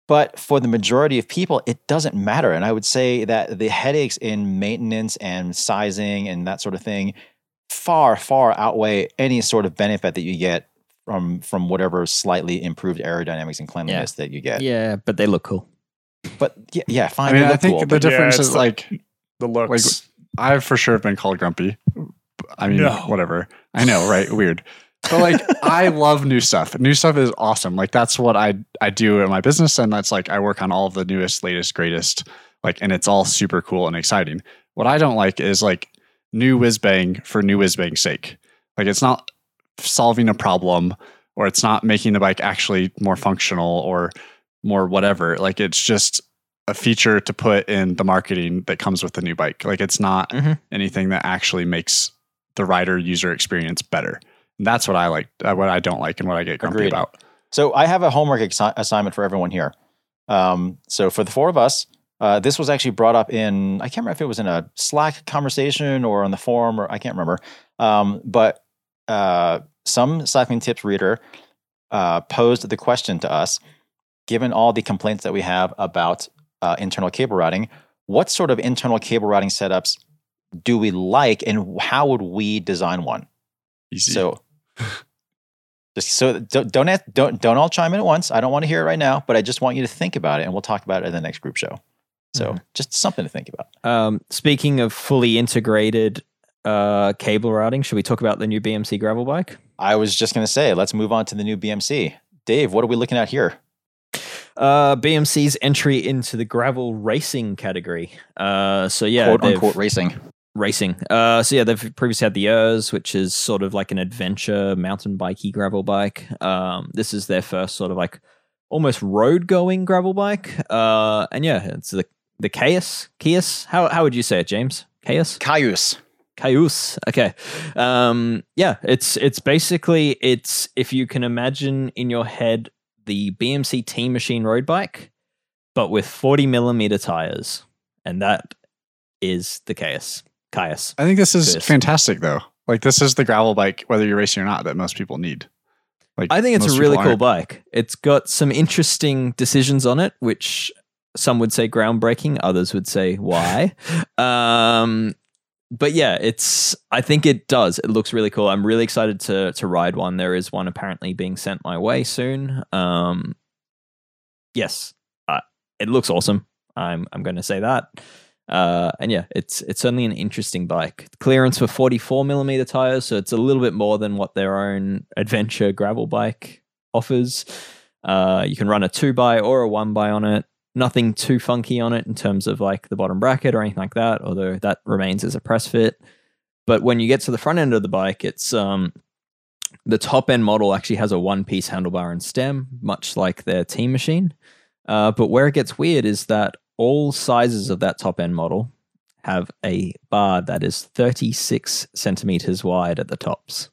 But for the majority of people, it doesn't matter. And I would say that the headaches in maintenance and sizing and that sort of thing far, far outweigh any sort of benefit that you get from from whatever slightly improved aerodynamics and cleanliness that you get. Yeah, but they look cool. But yeah, yeah fine. I mean, I think cool, the but- Yeah, difference it's is the- like The looks. I've for sure have been called grumpy. I mean, No. whatever. I know, right? Weird. But like, I love new stuff. New stuff is awesome. Like that's what I I do in my business, and that's like I work on all of the newest, latest, greatest. Like, and it's all super cool and exciting. What I don't like is like new whiz bang for new whiz bang's sake. Like, it's not solving a problem, or it's not making the bike actually more functional or more whatever. Like, it's just a feature to put in the marketing that comes with the new bike. Like, it's not Mhm. anything that actually makes the rider user experience better. And that's what I like, uh, what I don't like, and what I get grumpy Agreed. about. So I have a homework assi- assignment for everyone here. Um, so for the four of us, uh, this was actually brought up in I can't remember if it was in a Slack conversation or on the forum or I can't remember. Um, but uh, some cycling tips reader uh, posed the question to us: Given all the complaints that we have about uh, internal cable routing, what sort of internal cable routing setups do we like, and how would we design one? Easy. So, just so don't don't ask- don't don't all chime in at once. I don't want to hear it right now, but I just want you to think about it, and we'll talk about it in the next group show. So, just something to think about. Um, speaking of fully integrated uh, cable routing, should we talk about the new BMC gravel bike? I was just going to say, let's move on to the new BMC. Dave, what are we looking at here? Uh, BMC's entry into the gravel racing category. Uh, so yeah, Quote unquote racing. racing. Uh, so yeah, they've previously had the ERS, which is sort of like an adventure mountain bikey gravel bike. Um, this is their first sort of like almost road going gravel bike. Uh, and yeah, it's the the Chaos. Chaos. How how would you say it, James? Chaos. Kaius. Kaius. Okay. Um, yeah, it's it's basically it's if you can imagine in your head the BMC Team Machine road bike, but with 40 millimeter tires, and that is the Chaos. Kaius. I think this is Yes. fantastic though. Like this is the gravel bike, whether you're racing or not, that most people need. Like I think it's a really cool aren't. bike. It's got some interesting decisions on it, which some would say groundbreaking, others would say why. um, but yeah, it's. I think it does. It looks really cool. I'm really excited to to ride one. There is one apparently being sent my way soon. Um, yes, uh, it looks awesome. I'm I'm going to say that. Uh, and yeah, it's it's certainly an interesting bike. Clearance for 44 millimeter tires, so it's a little bit more than what their own adventure gravel bike offers. Uh, you can run a two by or a one by on it. Nothing too funky on it in terms of like the bottom bracket or anything like that, although that remains as a press fit. But when you get to the front end of the bike, it's um, the top end model actually has a one piece handlebar and stem, much like their team machine. Uh, but where it gets weird is that all sizes of that top end model have a bar that is 36 centimeters wide at the tops,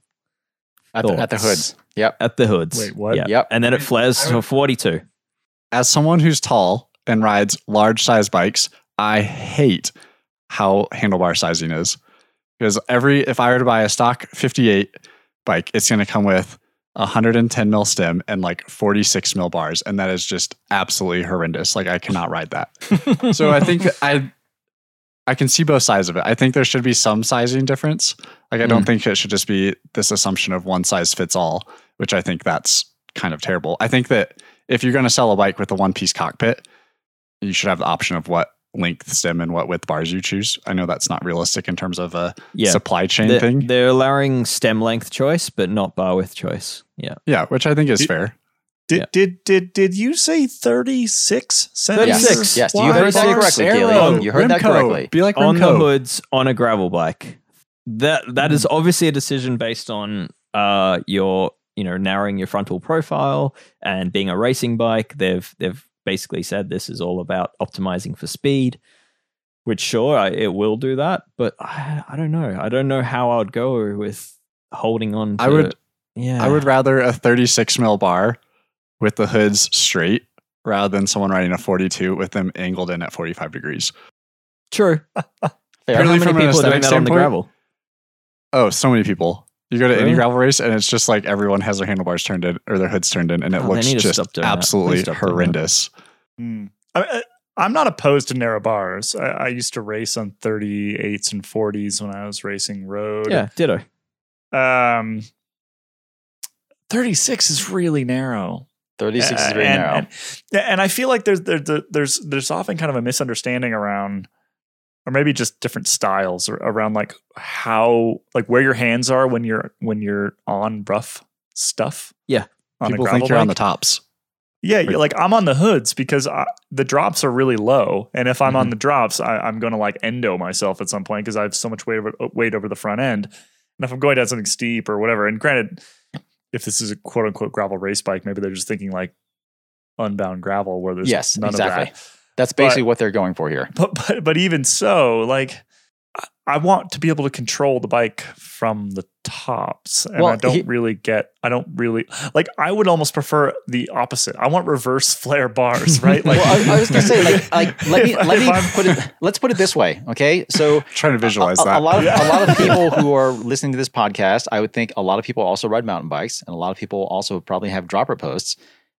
At the, at the hoods. Yep. at the hoods. Wait, what? Yeah. Yep. And then it flares to would- 42. As someone who's tall and rides large size bikes, I hate how handlebar sizing is. Because every if I were to buy a stock 58 bike, it's going to come with 110 mil stem and like 46 mil bars, and that is just absolutely horrendous. Like I cannot ride that. so I think I I can see both sides of it. I think there should be some sizing difference. Like I don't mm. think it should just be this assumption of one size fits all, which I think that's kind of terrible. I think that if you're going to sell a bike with a one piece cockpit, you should have the option of what length stem and what width bars you choose. I know that's not realistic in terms of a Yeah. supply chain They're, thing. they're allowing stem length choice, but not bar width choice. Yeah. yeah, which I think is Did- fair. Did Yeah. did did did you say thirty six centimeters? 36. Yes, you heard that correctly, Arrow, You heard that correctly. Be like on the hoods on a gravel bike. That that is obviously a decision based on uh your you know narrowing your frontal profile and being a racing bike. They've they've basically said this is all about optimizing for speed. Which sure I, it will do that, but I, I don't know. I don't know how I would go with holding on. To, I would- yeah. I would rather a 36 mil bar with the hoods straight rather than someone riding a 42 with them angled in at 45 degrees. true. Fair. How Purely many from people are doing that on the gravel? Oh, so many people. You go to any gravel race and it's just like everyone has their handlebars turned in or their hoods turned in and it Oh, looks just stop doing that. Please absolutely stop doing that. horrendous. Hmm. I, I, I'm not opposed to narrow bars. I, I used to race on 38s and 40s when I was racing road. Yeah, ditto. Um, 36 is really narrow. 36 is Uh, very and, narrow. And, and I feel like there's there, there- there's there's often kind of a misunderstanding around, or maybe just different styles or around like how like where your hands are when you're when you're on rough stuff. Yeah. on People think you're on the bike. tops. Yeah, like I'm on the hoods because I, the drops are really low, and if I'm Mm-hmm. on the drops, I, I'm going to like endo myself at some point because I have so much weight over weight over the front end. And if I'm going down something steep or whatever, and granted, if this is a quote unquote gravel race bike, maybe they're just thinking like unbound gravel where there's Yes, none exactly. of that. That's basically what they're going for here. But but but even so, like I- I want to be able to control the bike from the tops, and Well, I don't he- really get. I don't really like. I would almost prefer the opposite. I want reverse flare bars, right? Like well, I, I was gonna say, like, like let me let me I'm, put it. Let's put it this way, okay? So trying to visualize a, that. a lot of Yeah. a lot of people who are listening to this podcast, I would think a lot of people also ride mountain bikes, and a lot of people also probably have dropper posts.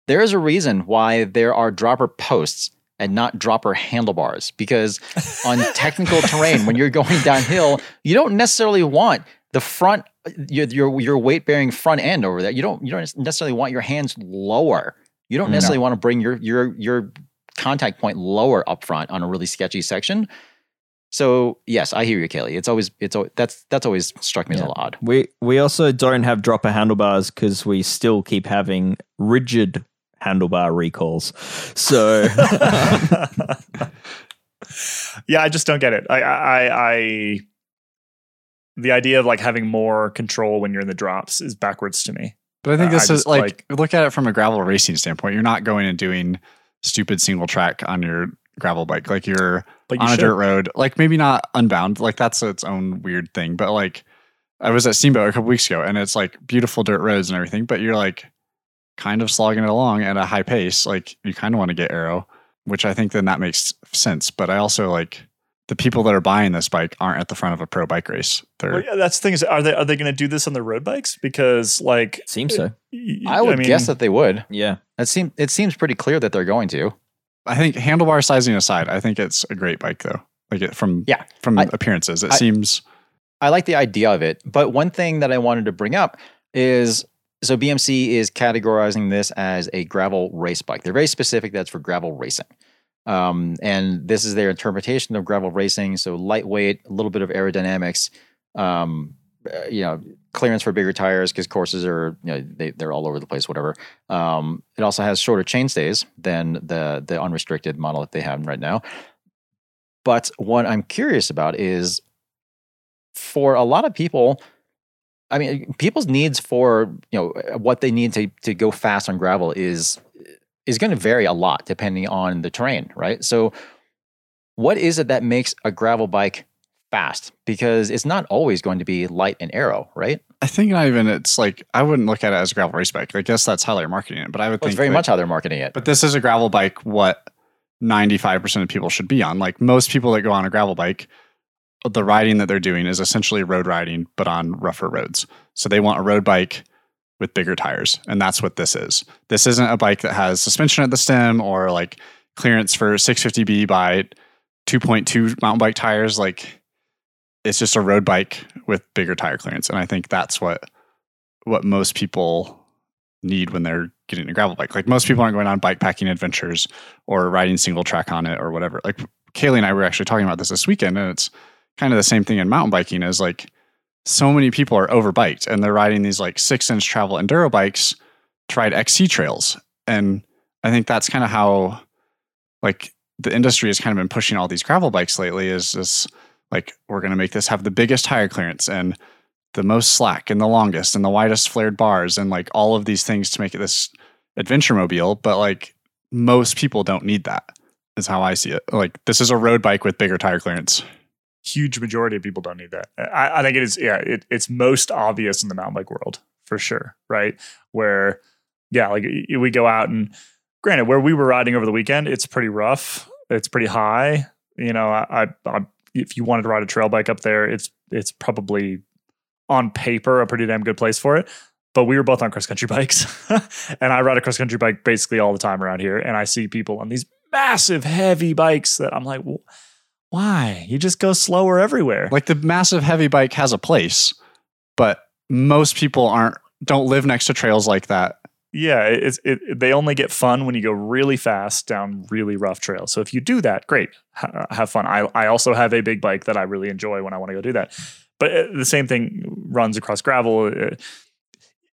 There is a reason why there are dropper posts and not drop dropper handlebars, because on technical terrain, when you're going downhill, you don't necessarily want the front your your, your weight bearing front end over there. You don't you don't necessarily want your hands lower. You don't No. necessarily want to bring your your your contact point lower up front on a really sketchy section. So yes, I hear you, Caley. It's always it's al- that's that's always struck me as a Yeah. little odd. We we also don't have dropper handlebars because we still keep having rigid handlebar recalls. So yeah, I just don't get it. I, I, I, the idea of like having more control when you're in the drops is backwards to me. But I think I this is just, like, look at it from a gravel racing standpoint. You're not going and doing stupid single track on your gravel bike. Like you're But you on a dirt road, like maybe not unbound, like that's its own weird thing. But like I was at Steamboat a couple weeks ago and it's like beautiful dirt roads and everything, but you're like kind of slogging it along at a high pace. Like you kind of want to get aero, which I think then that makes sense. But I also like the people that are buying this bike aren't at the front of a pro bike race. They're Well, yeah, that's the thing. Is, are they are they going to do this on the road bikes? Because like, seems so. y- I would mean, guess that they would. Yeah. It seems it seems pretty clear that they're going to. I think handlebar sizing aside, I think it's a great bike though. Like it from Yeah, from I- appearances, it I- seems I like the idea of it, but one thing that I wanted to bring up is so BMC is categorizing this as a gravel race bike. They're very specific. That's for gravel racing, um, and this is their interpretation of gravel racing. So lightweight, a little bit of aerodynamics, um, uh, you know, clearance for bigger tires because courses are you know they they're all over the place. Whatever. Um, it also has shorter chainstays than the the unrestricted model that they have right now. But what I'm curious about is for a lot of people, I mean, people's needs for you know what they need to to go fast on gravel is is going to vary a lot depending on the terrain, right? So, what is it that makes a gravel bike fast? Because it's not always going to be light and aero, right? I think not even it's like I wouldn't look at it as a gravel race bike. I guess that's how they're marketing it. But I would Well, think it's very that- much how they're marketing it. But this is a gravel bike. What ninety five percent of people should be on. Like most people that go on a gravel bike, the riding that they're doing is essentially road riding, but on rougher roads. So they want a road bike with bigger tires, and that's what this is. This isn't a bike that has suspension at the stem or like clearance for 650B by 2.2 mountain bike tires. Like it's just a road bike with bigger tire clearance, and I think that's what what most people need when they're getting a gravel bike. Like most people aren't going on bike packing adventures or riding single track on it or whatever. Like Caley and I were actually talking about this this weekend, and it's kind of the same thing in mountain biking. Is like so many people are overbiked and they're riding these like six inch travel enduro bikes to ride XC trails, and I think that's kind of how like the industry has kind of been pushing all these gravel bikes lately. Is this like we're going to make this have the biggest tire clearance and the most slack and the longest and the widest flared bars and like all of these things to make it this adventure mobile but like most people don't need that is how i see it like this is a road bike with bigger tire clearance huge majority of people don't need that. I, I think it is, yeah, it, it's most obvious in the mountain bike world for sure, right? Where, yeah, like we go out and granted, where we were riding over the weekend, it's pretty rough, it's pretty high. You know, I, I, I if you wanted to ride a trail bike up there, it's it's probably on paper a pretty damn good place for it. But we were both on cross country bikes, and I ride a cross country bike basically all the time around here, and I see people on these massive, heavy bikes that I'm like, "Wh- why? You just go slower everywhere. like the massive heavy bike has a place but most people aren't don't live next to trails like that yeah, it's it, they only get fun when you go really fast down really rough trails. So if you do that, great, ha- have fun. I I also have a big bike that I really enjoy when I want to go do that. But uh, the same thing runs across gravel.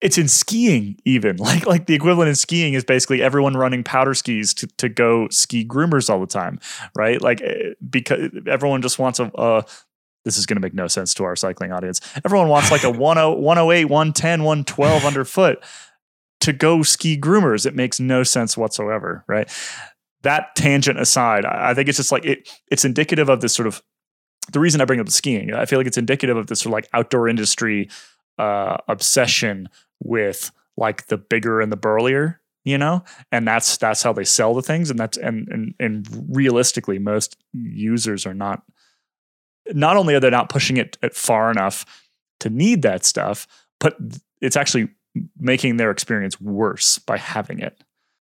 It's in skiing even like like the equivalent in skiing is basically everyone running powder skis to, to go ski groomers all the time, right? Like uh, because everyone just wants a. a this is going to make no sense to our cycling audience. Everyone wants like a 10 108, 110, 112 underfoot to go ski groomers. It makes no sense whatsoever, right? That tangent aside, I I think it's just like it. It's indicative of this sort of the reason I bring up the skiing. I feel like it's indicative of this sort of like outdoor industry uh, obsession with like the bigger and the burlier, you know, and that's that's how they sell the things, and that's and and and realistically, most users are not. Not only are they not pushing it far enough to need that stuff, but it's actually making their experience worse by having it.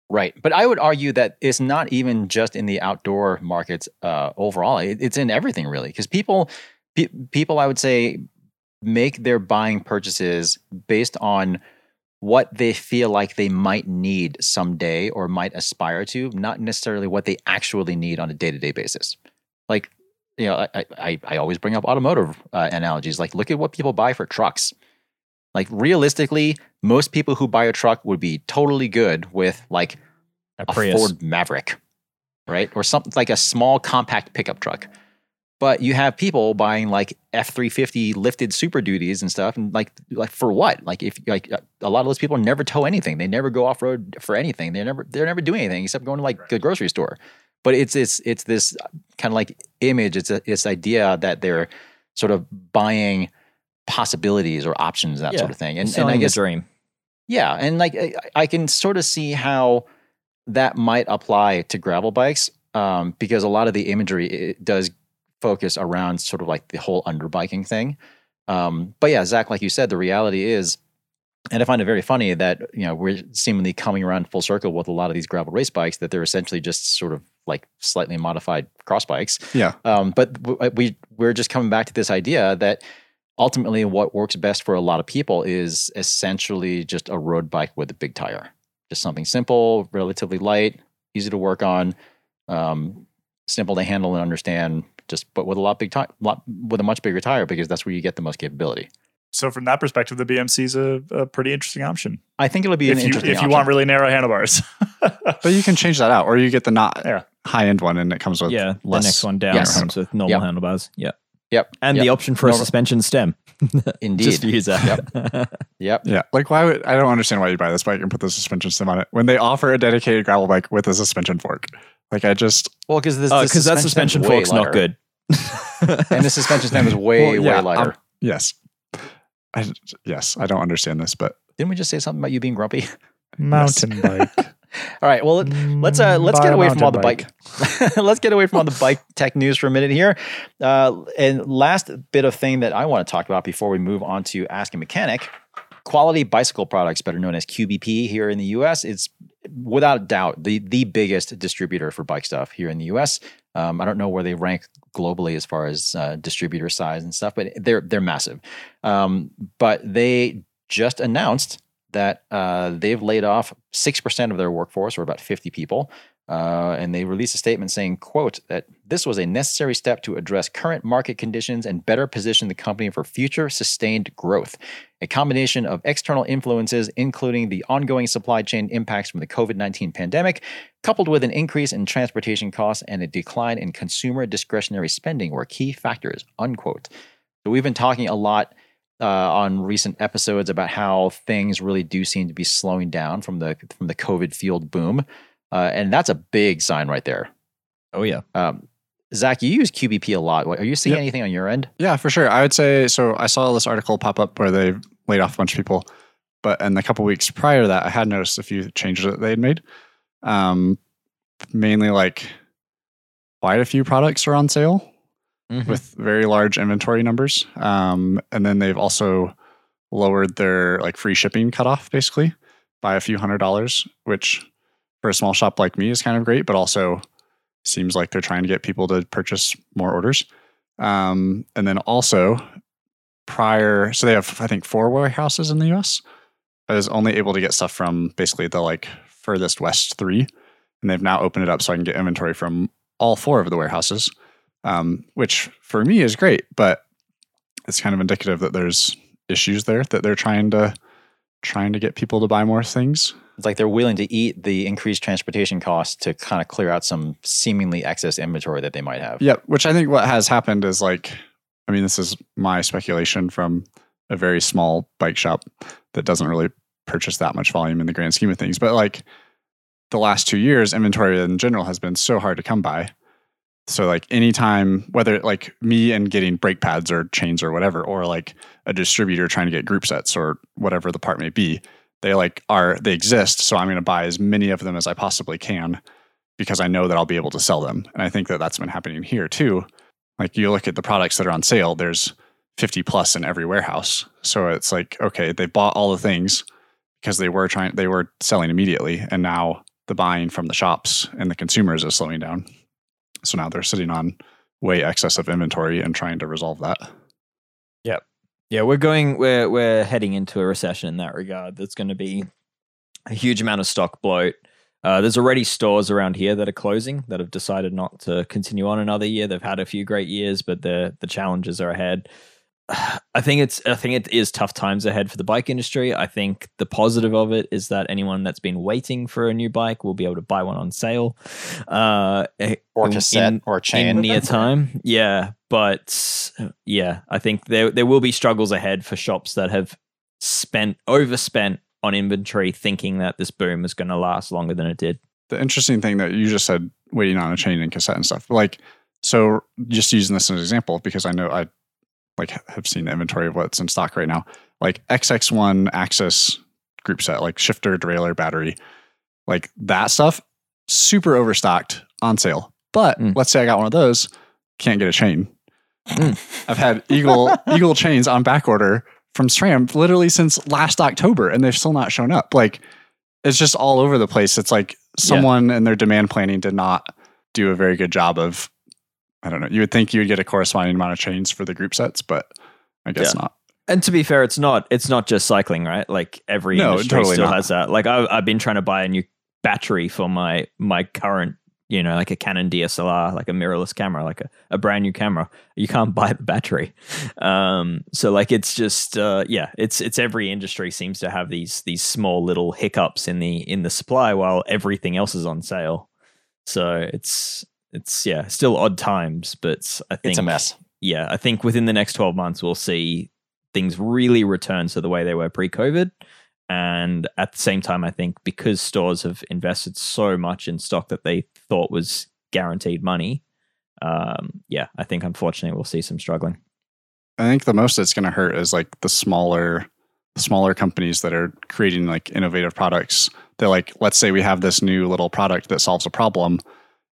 Right. But I would argue that it's not even just in the outdoor markets uh, overall. It, it's in everything really, because people, pe- people, I would say, make their buying purchases based on what they feel like they might need someday or might aspire to, not necessarily what they actually need on a day to day basis. Like you know, I, I, I always bring up automotive uh, analogies. Like, look at what people buy for trucks. Like, realistically, most people who buy a truck would be totally good with like A a Ford Maverick, right? Or something like a small compact pickup truck. But you have people buying like F three fifty lifted Super Duties and stuff, and like like for what? Like if like a lot of those people never tow anything, they never go off road for anything. They're never they're never doing anything except going to like the grocery store. But it's it's it's this kind of like image. It's a this idea that they're sort of buying possibilities or options, that Yeah, sort of thing. And, and I guess dream. yeah, and like I, I can sort of see how that might apply to gravel bikes um, because a lot of the imagery it does focus around sort of like the whole underbiking thing. Um, but yeah, Zach, like you said, the reality is, and I find it very funny that you know we're seemingly coming around full circle with a lot of these gravel race bikes that they're essentially just sort of like slightly modified cross bikes. Yeah. Um, but w- we we're just coming back to this idea that ultimately what works best for a lot of people is essentially just a road bike with a big tire. Just something simple, relatively light, easy to work on, um, simple to handle and understand. Just but with a lot big tire, lot with a much bigger tire because that's where you get the most capability. So from that perspective, the BMC is a, a pretty interesting option. I think it'll be an If you if you option. want really narrow handlebars. But you can change that out, or you get the not Yeah. high end one, and it comes with Yeah, less. the next one down Yes. comes with normal Yep. handlebars. Yeah, Yep. and yep. the option for a suspension stem. Indeed. Just for you, Zach. Yep. Yeah, like why would I don't understand why you buy this bike and put the suspension stem on it when they offer a dedicated gravel bike with a suspension fork. Like I just Well, because this the because that suspension suspension stem's way fork's not good. and the suspension stem is way Well, yeah, way lighter. I'm- yes, I, yes, I don't understand this, but Didn't we just say something about you being grumpy? Mountain bike. All right. Well, let's uh let's get away from all the mountain bike. let's get away from all the bike tech news for a minute here. Uh, and last bit of thing that I want to talk about before we move on to Ask a Mechanic. Quality bicycle products, better known as QBP here in the US, it's without a doubt the the biggest distributor for bike stuff here in the US. Um, I don't know where they rank globally as far as uh, distributor size and stuff, but they're they're massive. Um, but they just announced that uh, they've laid off six percent of their workforce, or about fifty people. Uh, and they released a statement saying, "quote that this was a necessary step to address current market conditions and better position the company for future sustained growth. A combination of external influences, including the ongoing supply chain impacts from the COVID nineteen pandemic, coupled with an increase in transportation costs and a decline in consumer discretionary spending, were key factors." Unquote. So we've been talking a lot uh, on recent episodes about how things really do seem to be slowing down from the from the COVID fueled boom, uh, and that's a big sign right there. oh yeah. Um, Zach, you use QBP a lot. Are you seeing Yep. anything on your end? yeah, for sure. I would say so. I saw this article pop up where they laid off a bunch of people, but in the couple weeks prior to that, I had noticed a few changes that they had made. Um, mainly like quite a few products are on sale. Mm-hmm. with very large inventory numbers. Um, and then they've also lowered their like free shipping cutoff basically by a few hundred dollars, which for a small shop like me is kind of great, but also seems like they're trying to get people to purchase more orders. Um, and then also prior, so they have I think four warehouses in the US. I was only able to get stuff from basically the like furthest west three, and they've now opened it up so I can get inventory from all four of the warehouses um, which for me is great, but it's kind of indicative that there's issues there that they're trying to trying to get people to buy more things. It's like they're willing to eat the increased transportation costs to kind of clear out some seemingly excess inventory that they might have. Yep. Which I think what has happened is like, I mean, this is my speculation from a very small bike shop that doesn't really purchase that much volume in the grand scheme of things. But like the last two years, inventory in general has been so hard to come by. So like anytime, whether like me and getting brake pads or chains or whatever, or like a distributor trying to get group sets or whatever the part may be, they like are they exist. So I'm going to buy as many of them as I possibly can because I know that I'll be able to sell them. And I think that that's been happening here too. Like you look at the products that are on sale, there's 50 plus in every warehouse. So it's like, okay, they bought all the things because they were trying, they were selling immediately. And now the buying from the shops and the consumers is slowing down. So now they're sitting on way excess of inventory and trying to resolve that. Yeah, we're going we're we're heading into a recession in that regard. That's going to be a huge amount of stock bloat. Uh, there's already stores around here that are closing that have decided not to continue on another year. They've had a few great years, but the the challenges are ahead. I think it's I think it is tough times ahead for the bike industry. I think the positive of it is that anyone that's been waiting for a new bike will be able to buy one on sale, uh, or in- cassette in- or chain. in near time. Yeah, but yeah, I think there there will be struggles ahead for shops that have spent overspent on inventory, thinking that this boom is going to last longer than it did. the interesting thing that you just said, waiting on a chain and cassette and stuff. Like, so just using this as an example because I know I like have seen the inventory of what's in stock right now. Like XX1 AXS group set, like shifter, derailleur, battery, like that stuff, super overstocked on sale. But Mm. let's say I got one of those, can't get a chain. Mm. I've had Eagle Eagle chains on back order from SRAM literally since last October, and they've still not shown up. Like it's just all over the place. It's like someone in their demand planning did not do a very good job of. I don't know. You would think you would get a corresponding amount of chains for the group sets, but I guess Yeah. not. And to be fair, it's not it's not just cycling, right? Like every No, industry totally still not. has that. Like I've I've been trying to buy a new battery for my my current, you know, like a Canon DSLR, like a mirrorless camera, like a, a brand new camera. You can't buy the battery. Um, so like it's just uh, yeah, it's it's every industry seems to have these these small little hiccups in the in the supply while everything else is on sale. So it's it's yeah, still odd times, but I think it's a mess. yeah, I think within the next 12 months, we'll see things really return to the way they were pre COVID. And at the same time, I think because stores have invested so much in stock that they thought was guaranteed money, um, yeah, I think unfortunately we'll see some struggling. I think the most that's going to hurt is like the smaller, smaller companies that are creating like innovative products. They're like, let's say we have this new little product that solves a problem.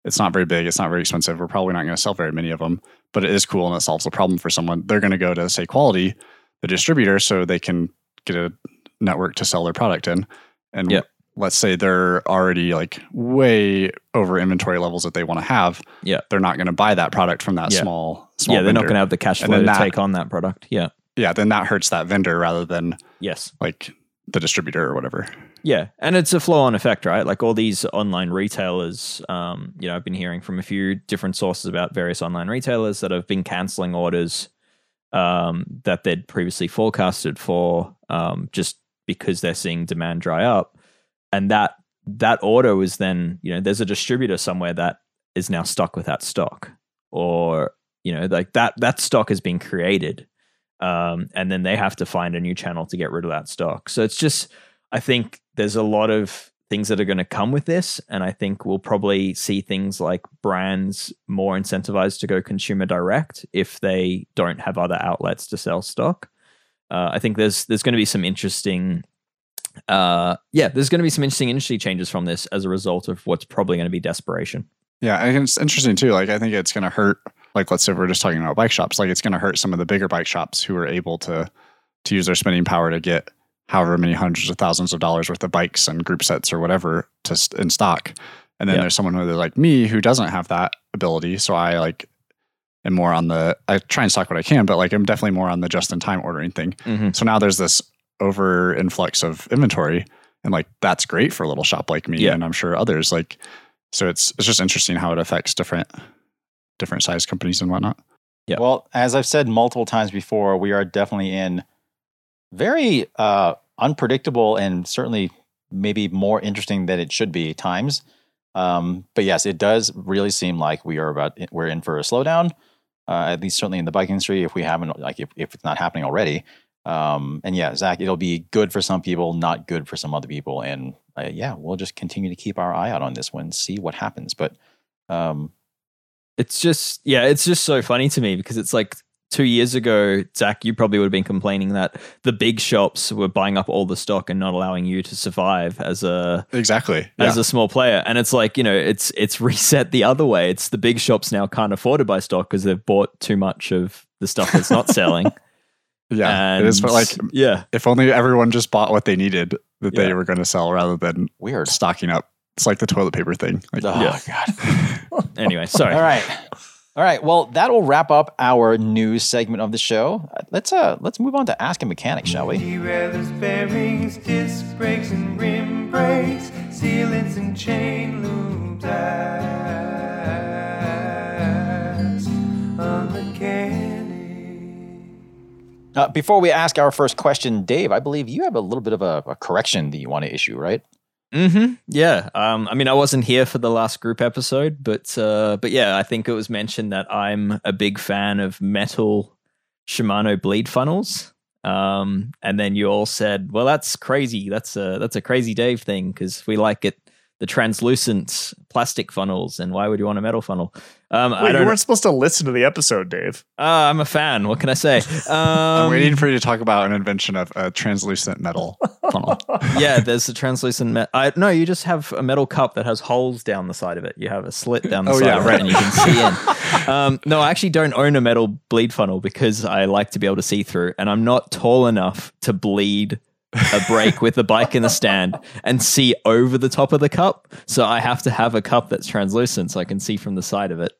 It's not very big. It's not very expensive. We're probably not going to sell very many of them, but it is cool and it solves a problem for someone. They're going to go to say quality, the distributor, so they can get a network to sell their product in. And Yep. let's say they're already like way over inventory levels that they want to have. Yeah. they're not going to buy that product from that Yeah. small. small yeah, they're not going to have the cash flow to that- take on that product. Yeah. yeah, then that hurts that vendor rather than Yes. like the distributor or whatever. Yeah, and it's a flow-on effect, right? Like all these online retailers, um, you know, I've been hearing from a few different sources about various online retailers that have been canceling orders um, that they'd previously forecasted for, um, just because they're seeing demand dry up, and that that order was then, you know, there's a distributor somewhere that is now stuck with that stock, or you know, like that that stock has been created, um, and then they have to find a new channel to get rid of that stock. So it's just I think there's a lot of things that are going to come with this. And I think we'll probably see things like brands more incentivized to go consumer direct if they don't have other outlets to sell stock. Uh, I think there's there's going to be some interesting, uh, yeah, there's going to be some interesting industry changes from this as a result of what's probably going to be desperation. Yeah, and it's interesting too. Like I think it's going to hurt. Like let's say we're just talking about bike shops. Like it's going to hurt some of the bigger bike shops who are able to to use their spending power to get however many hundreds of thousands of dollars worth of bikes and group sets or whatever to st- in stock. And then Yeah. there's someone who like me who doesn't have that ability. So I like am more on the I try and stock what I can, but like I'm definitely more on the just in time ordering thing. Mm-hmm. So now there's this over influx of inventory, and like that's great for a little shop like me, Yeah. and I'm sure others. Like, so it's it's just interesting how it affects different different size companies and whatnot. Yeah. Well, as I've said multiple times before, we are definitely in very uh, unpredictable and certainly maybe more interesting than it should be times. Um, but yes, it does really seem like we are about we're in for a slowdown. Uh, at least certainly in the bike industry, if we haven't like if, if it's not happening already. Um, and yeah, Zach, it'll be good for some people, not good for some other people. And uh, yeah, we'll just continue to keep our eye out on this one, see what happens. But um, It's just, yeah, it's just so funny to me because it's like two years ago, Zach, you probably would have been complaining that the big shops were buying up all the stock and not allowing you to survive as a Exactly. as a small player. And it's like, you know, it's it's reset the other way. It's the big shops now can't afford to buy stock because they've bought too much of the stuff that's not selling. yeah. and it is but like yeah, if only everyone just bought what they needed that they were going to sell rather than weird. stocking up. It's like the toilet paper thing. Like, Oh Yeah. God. anyway, sorry. All right. All right. Well, that'll wrap up our news segment of the show. Let's uh let's move on to Ask a Mechanic, shall we? Derailleurs, bearings, disc brakes, and rim brakes, sealants and chain loops. Ask a mechanic. Uh, before we ask our first question, Dave, I believe you have a little bit of a, a correction that you want to issue, right? Mm-hmm. Yeah. Um, I mean, I wasn't here for the last group episode, but uh, but yeah, I think it was mentioned that I'm a big fan of metal Shimano bleed funnels. Um, and then you all said, "Well, that's crazy. That's a that's a crazy Dave thing because we like it the translucent plastic funnels, and why would you want a metal funnel?" Um, I Wait, don't. you weren't supposed to listen to the episode, Dave. Uh, I'm a fan. What can I say? Um, I'm waiting for you to talk about an invention of a translucent metal funnel. yeah, there's a translucent. Me- I, no, you just have a metal cup that has holes down the side of it. You have a slit down the Oh, side yeah, of it, right. and you can see in. Um, no, I actually don't own a metal bleed funnel because I like to be able to see through, and I'm not tall enough to bleed a brake with the bike in the stand and see over the top of the cup. So I have to have a cup that's translucent so I can see from the side of it.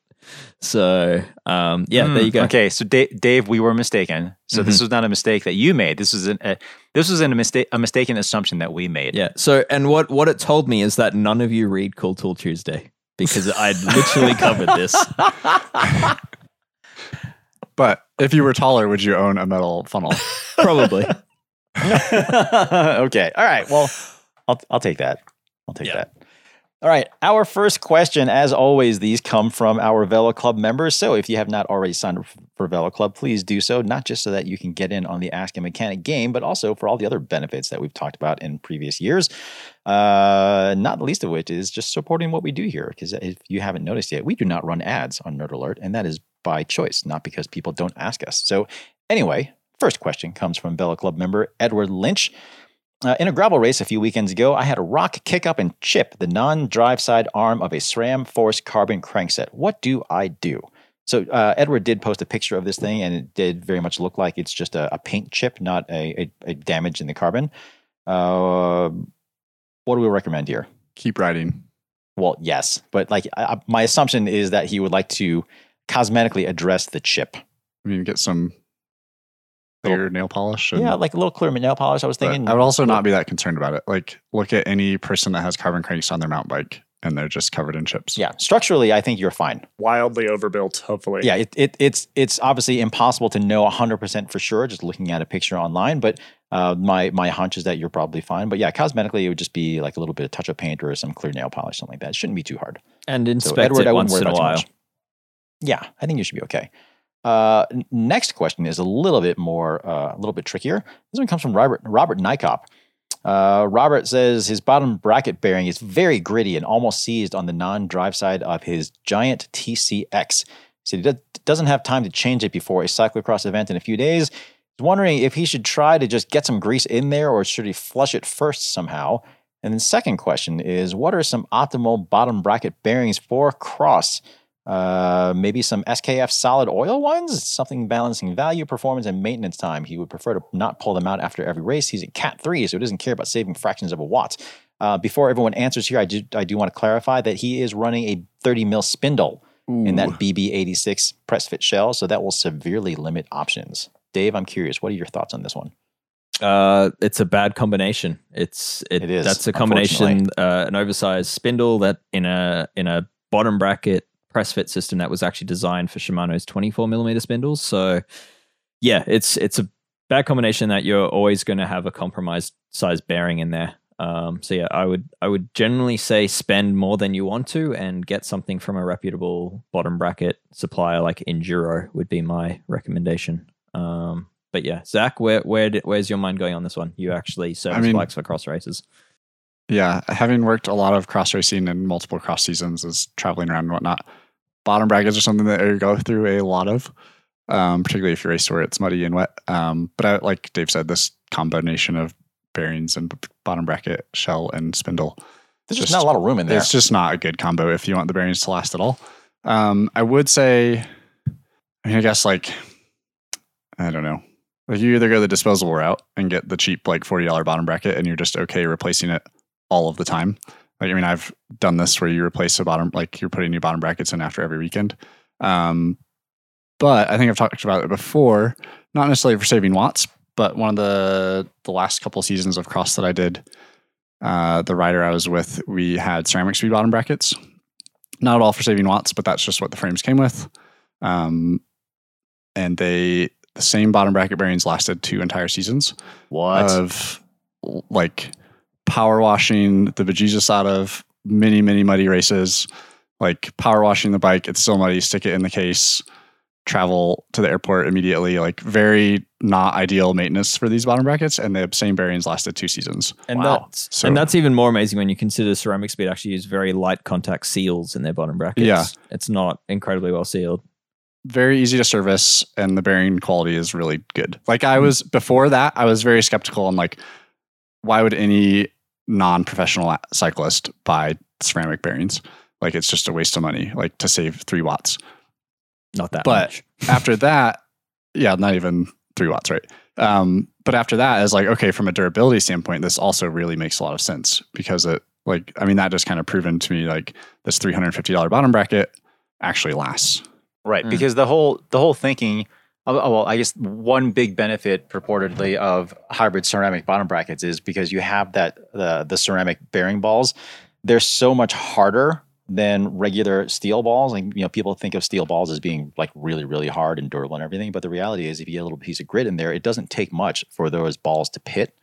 So um, yeah, there you go. Hmm, Okay, so Da- Dave, we were mistaken. So this was not a mistake that you made. This was an, a this was an, a mistake a mistaken assumption that we made. Yeah. So, and what what it told me is that none of you read Cool Tool Tuesday because I'd literally covered this. But if you were taller, would you own a metal funnel? Probably. okay. All right. Well, I'll I'll take that. I'll take Yeah. that. All right. Our first question, as always, these come from our Velo Club members. So if you have not already signed up for Velo Club, please do so, not just so that you can get in on the Ask a Mechanic game, but also for all the other benefits that we've talked about in previous years. Uh, not the least of which is just supporting what we do here. Because if you haven't noticed yet, we do not run ads on Nerd Alert, and that is by choice, not because people don't ask us. So anyway, first question comes from Velo Club member Edward Lynch. Uh, in a gravel race a few weekends ago, I had a rock kick up and chip the non drive side arm of a SRAM Force carbon crankset. What do I do? So, uh, Edward did post a picture of this thing, and it did very much look like it's just a, a paint chip, not a, a, a damage in the carbon. Uh, what do we recommend here? Keep riding. Well, yes, but like I, my assumption is that he would like to cosmetically address the chip. I mean, get some clear nail polish. and- Yeah, like a little clear nail polish. I was thinking. I would also not be that concerned about it. Like, look at any person that has carbon cranks on their mountain bike and they're just covered in chips. Yeah, structurally, I think you're fine. Wildly overbuilt, hopefully. Yeah, it, it, it's it's obviously impossible to know 100% for sure just looking at a picture online, but uh, my my hunch is that you're probably fine. But yeah, cosmetically, it would just be like a little bit of touch of paint or some clear nail polish, something like that. It shouldn't be too hard. And So, inspect Edward, it I wouldn't once worry in a too while. much. Yeah, I think you should be okay. Uh, next question is a little bit more, uh, a little bit trickier. This one comes from Robert Robert Nykop. Uh, Robert says his bottom bracket bearing is very gritty and almost seized on the non-drive side of his giant TCX. Said he do- doesn't have time to change it before a cyclocross event in a few days. He's wondering if he should try to just get some grease in there or should he flush it first somehow. And then second question is, what are some optimal bottom bracket bearings for cross? Uh, maybe some SKF solid oil ones, something balancing value, performance, and maintenance time. He would prefer to not pull them out after every race. He's at Cat 3, so he doesn't care about saving fractions of a watt. Uh, before everyone answers here, I do, I do want to clarify that he is running a 30 mil spindle in that BB86 press fit shell, so that will severely limit options. Dave, I'm curious, what are your thoughts on this one? Uh, it's a bad combination. It's it, It is, That's a combination. Uh, an oversized spindle that in a in a bottom bracket press fit system that was actually designed for Shimano's 24 millimeter spindles. So yeah, it's it's a bad combination that you're always going to have a compromised size bearing in there. Um, so yeah, I would I would generally say spend more than you want to and get something from a reputable bottom bracket supplier like Enduro would be my recommendation. Um, but yeah, Zach, where where did, where's your mind going on this one? You actually service mean- bikes for cross races. Yeah, having worked a lot of cross racing and multiple cross seasons as traveling around and whatnot, bottom brackets are something that I go through a lot of, um, particularly if you race where it's muddy and wet. Um, but I, like Dave said, this combination of bearings and bottom bracket, shell, and spindle, There's just, Just- not a lot of room in there. it's just not a good combo if you want the bearings to last at all. Um, I would say, I mean, I guess like, I don't know. Like you either go the disposable route and get the cheap like forty dollar bottom bracket, and you're just okay replacing it all of the time. Like I mean, I've done this where you replace the bottom, like you're putting new bottom brackets in after every weekend. Um, but I think I've talked about it before, not necessarily for saving watts, but one of the the last couple seasons of cross that I did, uh, the rider I was with, we had CeramicSpeed bottom brackets. Not at all for saving watts, but that's just what the frames came with. Um, and they the same bottom bracket bearings lasted two entire seasons What? of like power washing the bejesus out of many, many muddy races, like power washing the bike. It's still muddy, stick it in the case, travel to the airport immediately. Like very not ideal maintenance for these bottom brackets. And the same bearings lasted two seasons. And Wow. that's So- and that's even more amazing when you consider CeramicSpeed actually use very light contact seals in their bottom brackets. Yeah. It's not incredibly well sealed. Very easy to service, and the bearing quality is really good. Like I was before that, I was very skeptical on like, why would any non-professional cyclist buy ceramic bearings? Like it's just a waste of money, like to save three watts. Not that much, But- much. after that, yeah, not even three watts, right? Um, but after that, is like okay, from a durability standpoint, this also really makes a lot of sense because it, like, I mean, that just kind of proven to me like this three hundred fifty dollar bottom bracket actually lasts. Right, Mm. because the whole the whole thinking. Oh, oh, Well, I guess one big benefit purportedly of hybrid ceramic bottom brackets is because you have that the the ceramic bearing balls. They're so much harder than regular steel balls. And you know, people think of steel balls as being like really really hard and durable and everything, but the reality is, if you get a little piece of grit in there, it doesn't take much for those balls to pit.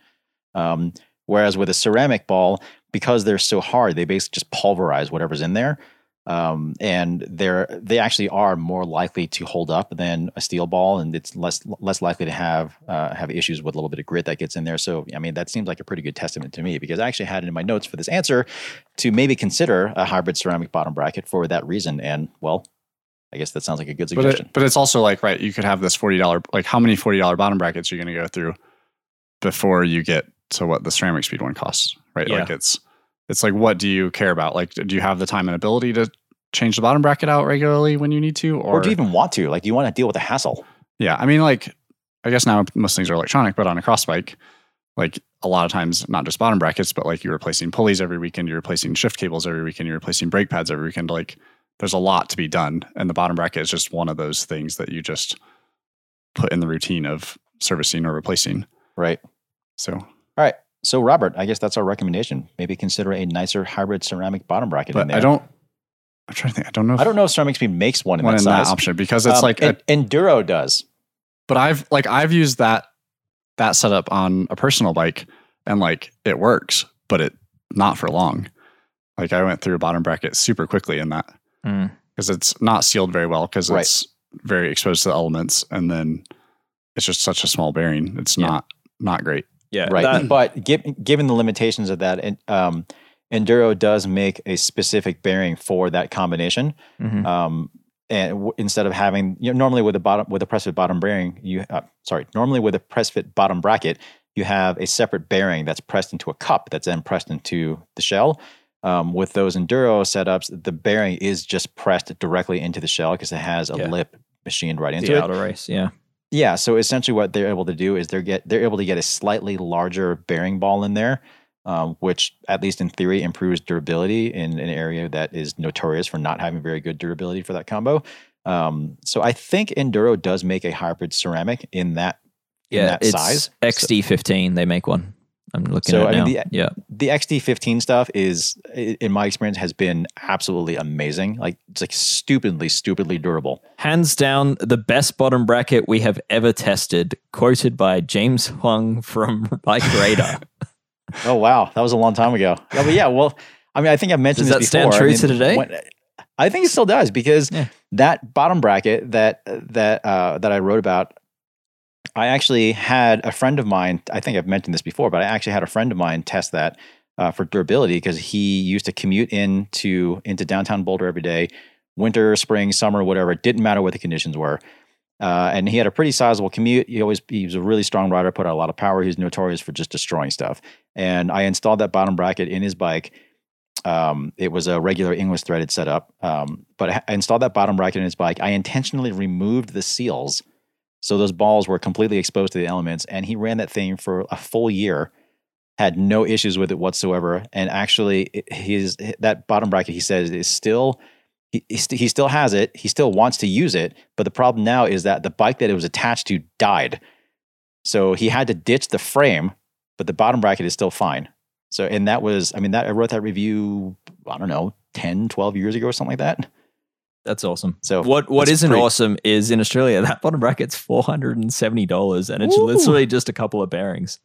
Um, whereas with a ceramic ball, because they're so hard, they basically just pulverize whatever's in there um, and they're they actually are more likely to hold up than a steel ball, and it's less less likely to have uh, have issues with a little bit of grit that gets in there. So, I mean, that seems like a pretty good testament to me because I actually had it in my notes for this answer to maybe consider a hybrid ceramic bottom bracket for that reason. And well, I guess that sounds like a good But suggestion. it, but it's also like right, you could have this forty dollar like how many forty dollar bottom brackets are you going to go through before you get to what the CeramicSpeed one costs, right? Yeah. Like it's it's like what do you care about? Like do you have the time and ability to change the bottom bracket out regularly when you need to, or, do you even want to? Like, do you want to deal with the hassle? Yeah, I mean, like, I guess now most things are electronic, but on a cross bike, like a lot of times, not just bottom brackets, but like you're replacing pulleys every weekend, you're replacing shift cables every weekend, you're replacing brake pads every weekend. Like, there's a lot to be done, and the bottom bracket is just one of those things that you just put in the routine of servicing or replacing. Right. So, So, Robert, I guess that's our recommendation. Maybe consider a nicer hybrid ceramic bottom bracket. in but there. I don't. I'm trying to think. I don't know. If I don't know if CeramicSpeed makes one in one that in size. that option because it's Um, like, a, Enduro does. but I've like I've used that that setup on a personal bike and like it works, but it not for long. Like I went through a bottom bracket super quickly in that Mm. because it's not sealed very well because Right. it's very exposed to the elements and then it's just such a small bearing. It's Yeah. not not great. Yeah. right that- but gi- given the limitations of that and, um, enduro does make a specific bearing for that combination Mhm. um, and w- instead of having you know, normally with a bottom with a press fit bottom bearing you uh, sorry normally with a press fit bottom bracket you have a separate bearing that's pressed into a cup that's then pressed into the shell um, with those enduro setups the bearing is just pressed directly into the shell because it has a Yeah. lip machined right into the it outer race. Yeah. Yeah, so essentially what they're able to do is they're get they're able to get a slightly larger bearing ball in there, um, which at least in theory improves durability in an area that is notorious for not having very good durability for that combo. Um, so I think Enduro does make a hybrid ceramic in that in Yeah. that it's size. XD15. They make one. I'm looking So, at it I now. mean, the- yeah. The XD15 stuff is, in my experience, has been absolutely amazing. Like it's like stupidly, stupidly durable. Hands down, the best bottom bracket we have ever tested, quoted by James Huang from Bike Radar. Oh wow, that was a long time ago. Yeah, but yeah, well, I mean, I think I've mentioned Does that stand before. I true mean, to today? when- I think it still does because Yeah. that bottom bracket that that uh, that I wrote about, I actually had a friend of mine. I think I've mentioned this before, but I actually had a friend of mine test that uh, for durability because he used to commute into into downtown Boulder every day, winter, spring, summer, whatever. It didn't matter what the conditions were. Uh, and he had a pretty sizable commute. He always he was a really strong rider, put out a lot of power. He was notorious for just destroying stuff. And I installed that bottom bracket in his bike. Um, it was a regular English threaded setup, um, but I installed that bottom bracket in his bike. I intentionally removed the seals, so those balls were completely exposed to the elements. And he ran that thing for a full year, had no issues with it whatsoever. And actually, his that bottom bracket, he says, is still he, he, still has it. He still wants to use it. But the problem now is that the bike that it was attached to died. So he had to ditch the frame, but the bottom bracket is still fine. So, and that was, I mean, that I wrote that review, I don't know, 10, 12 years ago or something like that. That's awesome. So What what that's isn't pretty- awesome is in Australia that bottom bracket's four hundred and seventy dollars, and it's Ooh. literally just a couple of bearings.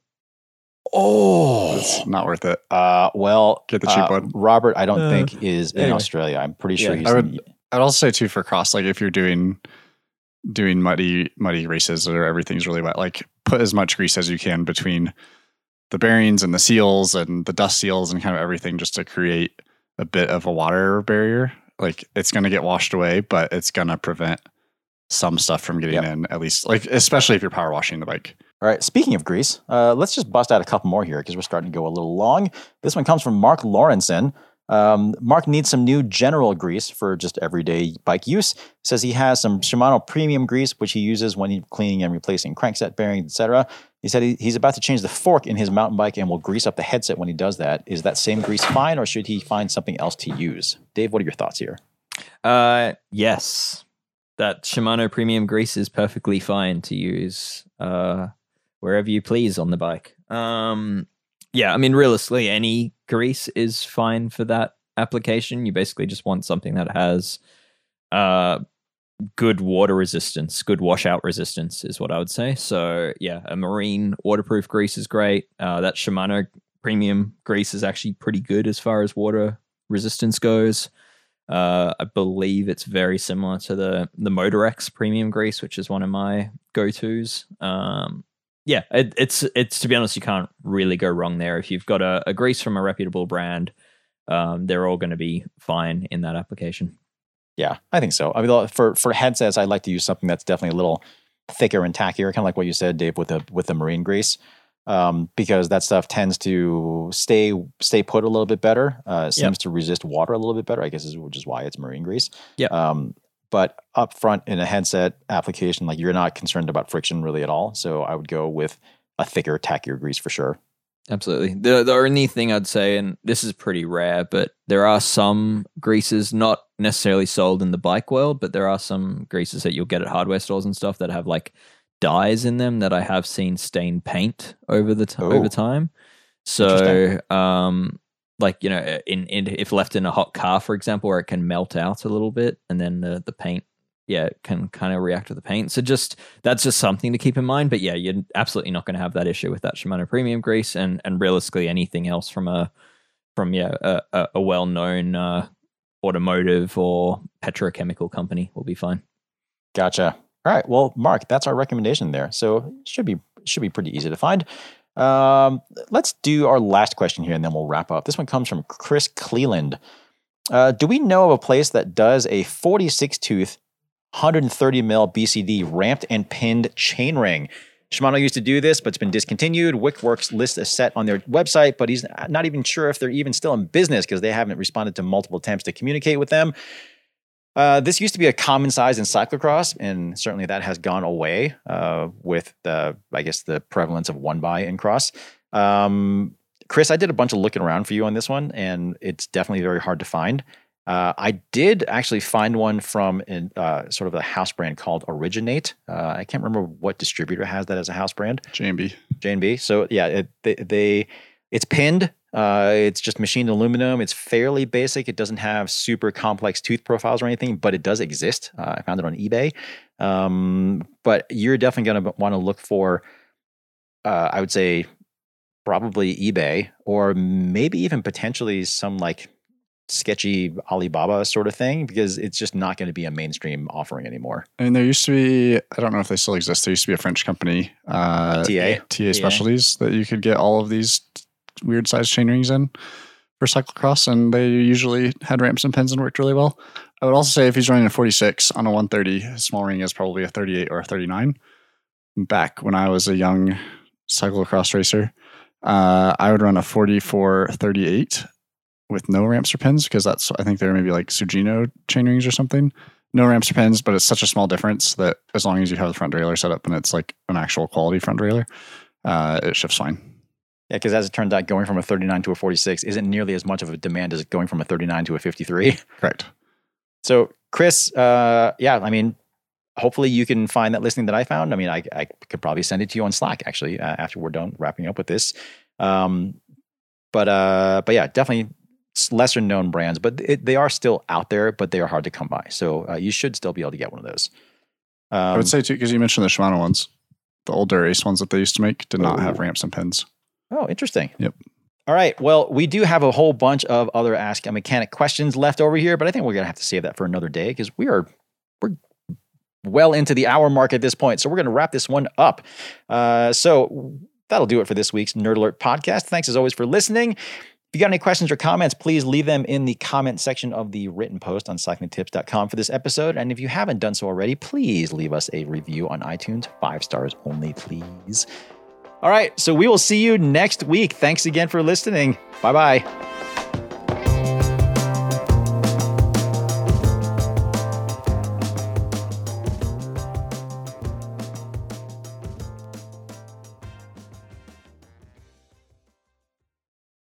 Oh, It's not worth it. uh, well, Get the cheap uh, one. Robert, I don't Uh, think is in. Australia. I'm pretty sure Yeah. he's. I in- would- I'd also say too for cross, like if you're doing doing muddy muddy races or everything's really wet, like put as much grease as you can between the bearings and the seals and the dust seals and kind of everything just to create a bit of a water barrier. Like it's gonna get washed away, but it's gonna prevent some stuff from getting Yep. in, at least like especially if you're power washing the bike. All right. Speaking of grease, uh, let's just bust out a couple more here because we're starting to go a little long. This one comes from Mark Lawrenson. Um, Mark needs some new general grease for just everyday bike use. Says he has some Shimano premium grease which he uses when he's cleaning and replacing crankset bearings, etc. He said he, he's about to change the fork in his mountain bike and will grease up the headset when he does that. Is that same grease fine, or should he find something else to use? Dave, what are your thoughts here? Uh, yes, that Shimano premium grease is perfectly fine to use uh, wherever you please on the bike. Um, yeah, I mean, realistically, any grease is fine for that application. You basically just want something that has uh, good water resistance, good washout resistance, is what I would say. So, yeah, a marine waterproof grease is great. Uh, that Shimano premium grease is actually pretty good as far as water resistance goes. Uh, I believe it's very similar to the the Motorex premium grease, which is one of my go tos. Um, yeah, it, it's it's to be honest, you can't really go wrong there. If you've got a, a grease from a reputable brand, um, they're all going to be fine in that application. Yeah, I think so. I mean, for for headsets, I like to use something that's definitely a little thicker and tackier, kind of like what you said, Dave, with the with the marine grease, um, because that stuff tends to stay stay put a little bit better. Uh, seems to resist water a little bit better, I guess, is, which is why it's marine grease. Yeah. Um, but up front in a headset application, like you're not concerned about friction really at all. So I would go with a thicker, tackier grease for sure. Absolutely. The the only thing I'd say, and this is pretty rare, but there are some greases not necessarily sold in the bike world, but there are some greases that you'll get at hardware stores and stuff that have like dyes in them that I have seen stain paint over the t- Oh. over time. So, um, like you know, in, in if left in a hot car, for example, where it can melt out a little bit, and then the the paint, yeah, it can kind of react to the paint. So just that's just something to keep in mind. But yeah, you're absolutely not going to have that issue with that Shimano premium grease, and and realistically anything else from a from yeah a, a, well known uh, automotive or petrochemical company will be fine. Gotcha. All right. Well, Mark, that's our recommendation there. So should be should be pretty easy to find. Um, let's do our last question here, and then we'll wrap up. This one comes from Chris Cleland. Uh, do we know of a place that does a 46 tooth, 130 mil BCD ramped and pinned chainring? Shimano used to do this, but it's been discontinued. Wickwerks lists a set on their website, but he's not even sure if they're even still in business because they haven't responded to multiple attempts to communicate with them. Uh, this used to be a common size in cyclocross, and certainly that has gone away uh, with the, I guess, the prevalence of one by in cross. Um, Chris, I did a bunch of looking around for you on this one, and it's definitely very hard to find. Uh, I did actually find one from in, uh, sort of a house brand called Origin8. Uh, I can't remember what distributor has that as a house brand. JMB. J&B. So yeah, it, they, they it's pinned. Uh, it's just machined aluminum. It's fairly basic. It doesn't have super complex tooth profiles or anything, but it does exist. Uh, I found it on eBay. Um, but you're definitely going to want to look for, uh, I would say, probably eBay or maybe even potentially some like sketchy Alibaba sort of thing because it's just not going to be a mainstream offering anymore. And there used to be, I don't know if they still exist. There used to be a French company, uh, TA. TA Specialties, that you could get all of these weird sized chain rings in for cyclocross, and they usually had ramps and pins and worked really well. I would also say if he's running a 46 on a 130, his small ring is probably a 38 or a 39. Back when I was a young cyclocross racer, uh, I would run a 44 38 with no ramps or pins because that's I think they're maybe like Sugino chain rings or something. No ramps or pins, but it's such a small difference that as long as you have the front derailleur set up and it's like an actual quality front derailleur, uh, it shifts fine. Yeah, because as it turns out, going from a 39 to a 46 isn't nearly as much of a demand as going from a 39 to a 53. Correct. So, Chris, uh, yeah, I mean, hopefully you can find that listing that I found. I mean, I, I could probably send it to you on Slack actually uh, after we're done wrapping up with this. Um, but uh, but yeah, definitely lesser known brands, but it, they are still out there, but they are hard to come by. So uh, you should still be able to get one of those. Um, I would say too, because you mentioned the Shimano ones, the older Ace ones that they used to make did not have ramps and pins. Oh, interesting. Yep. All right. Well, we do have a whole bunch of other Ask a Mechanic questions left over here, but I think we're gonna have to save that for another day because we are we're well into the hour mark at this point. So we're gonna wrap this one up. Uh, so that'll do it for this week's Nerd Alert podcast. Thanks as always for listening. You got any questions or comments, please leave them in the comment section of the written post on cyclingtips.com for this episode. And if you haven't done so already, please leave us a review on iTunes. Five stars only, please. All right, so we will see you next week. Thanks again for listening. Bye bye.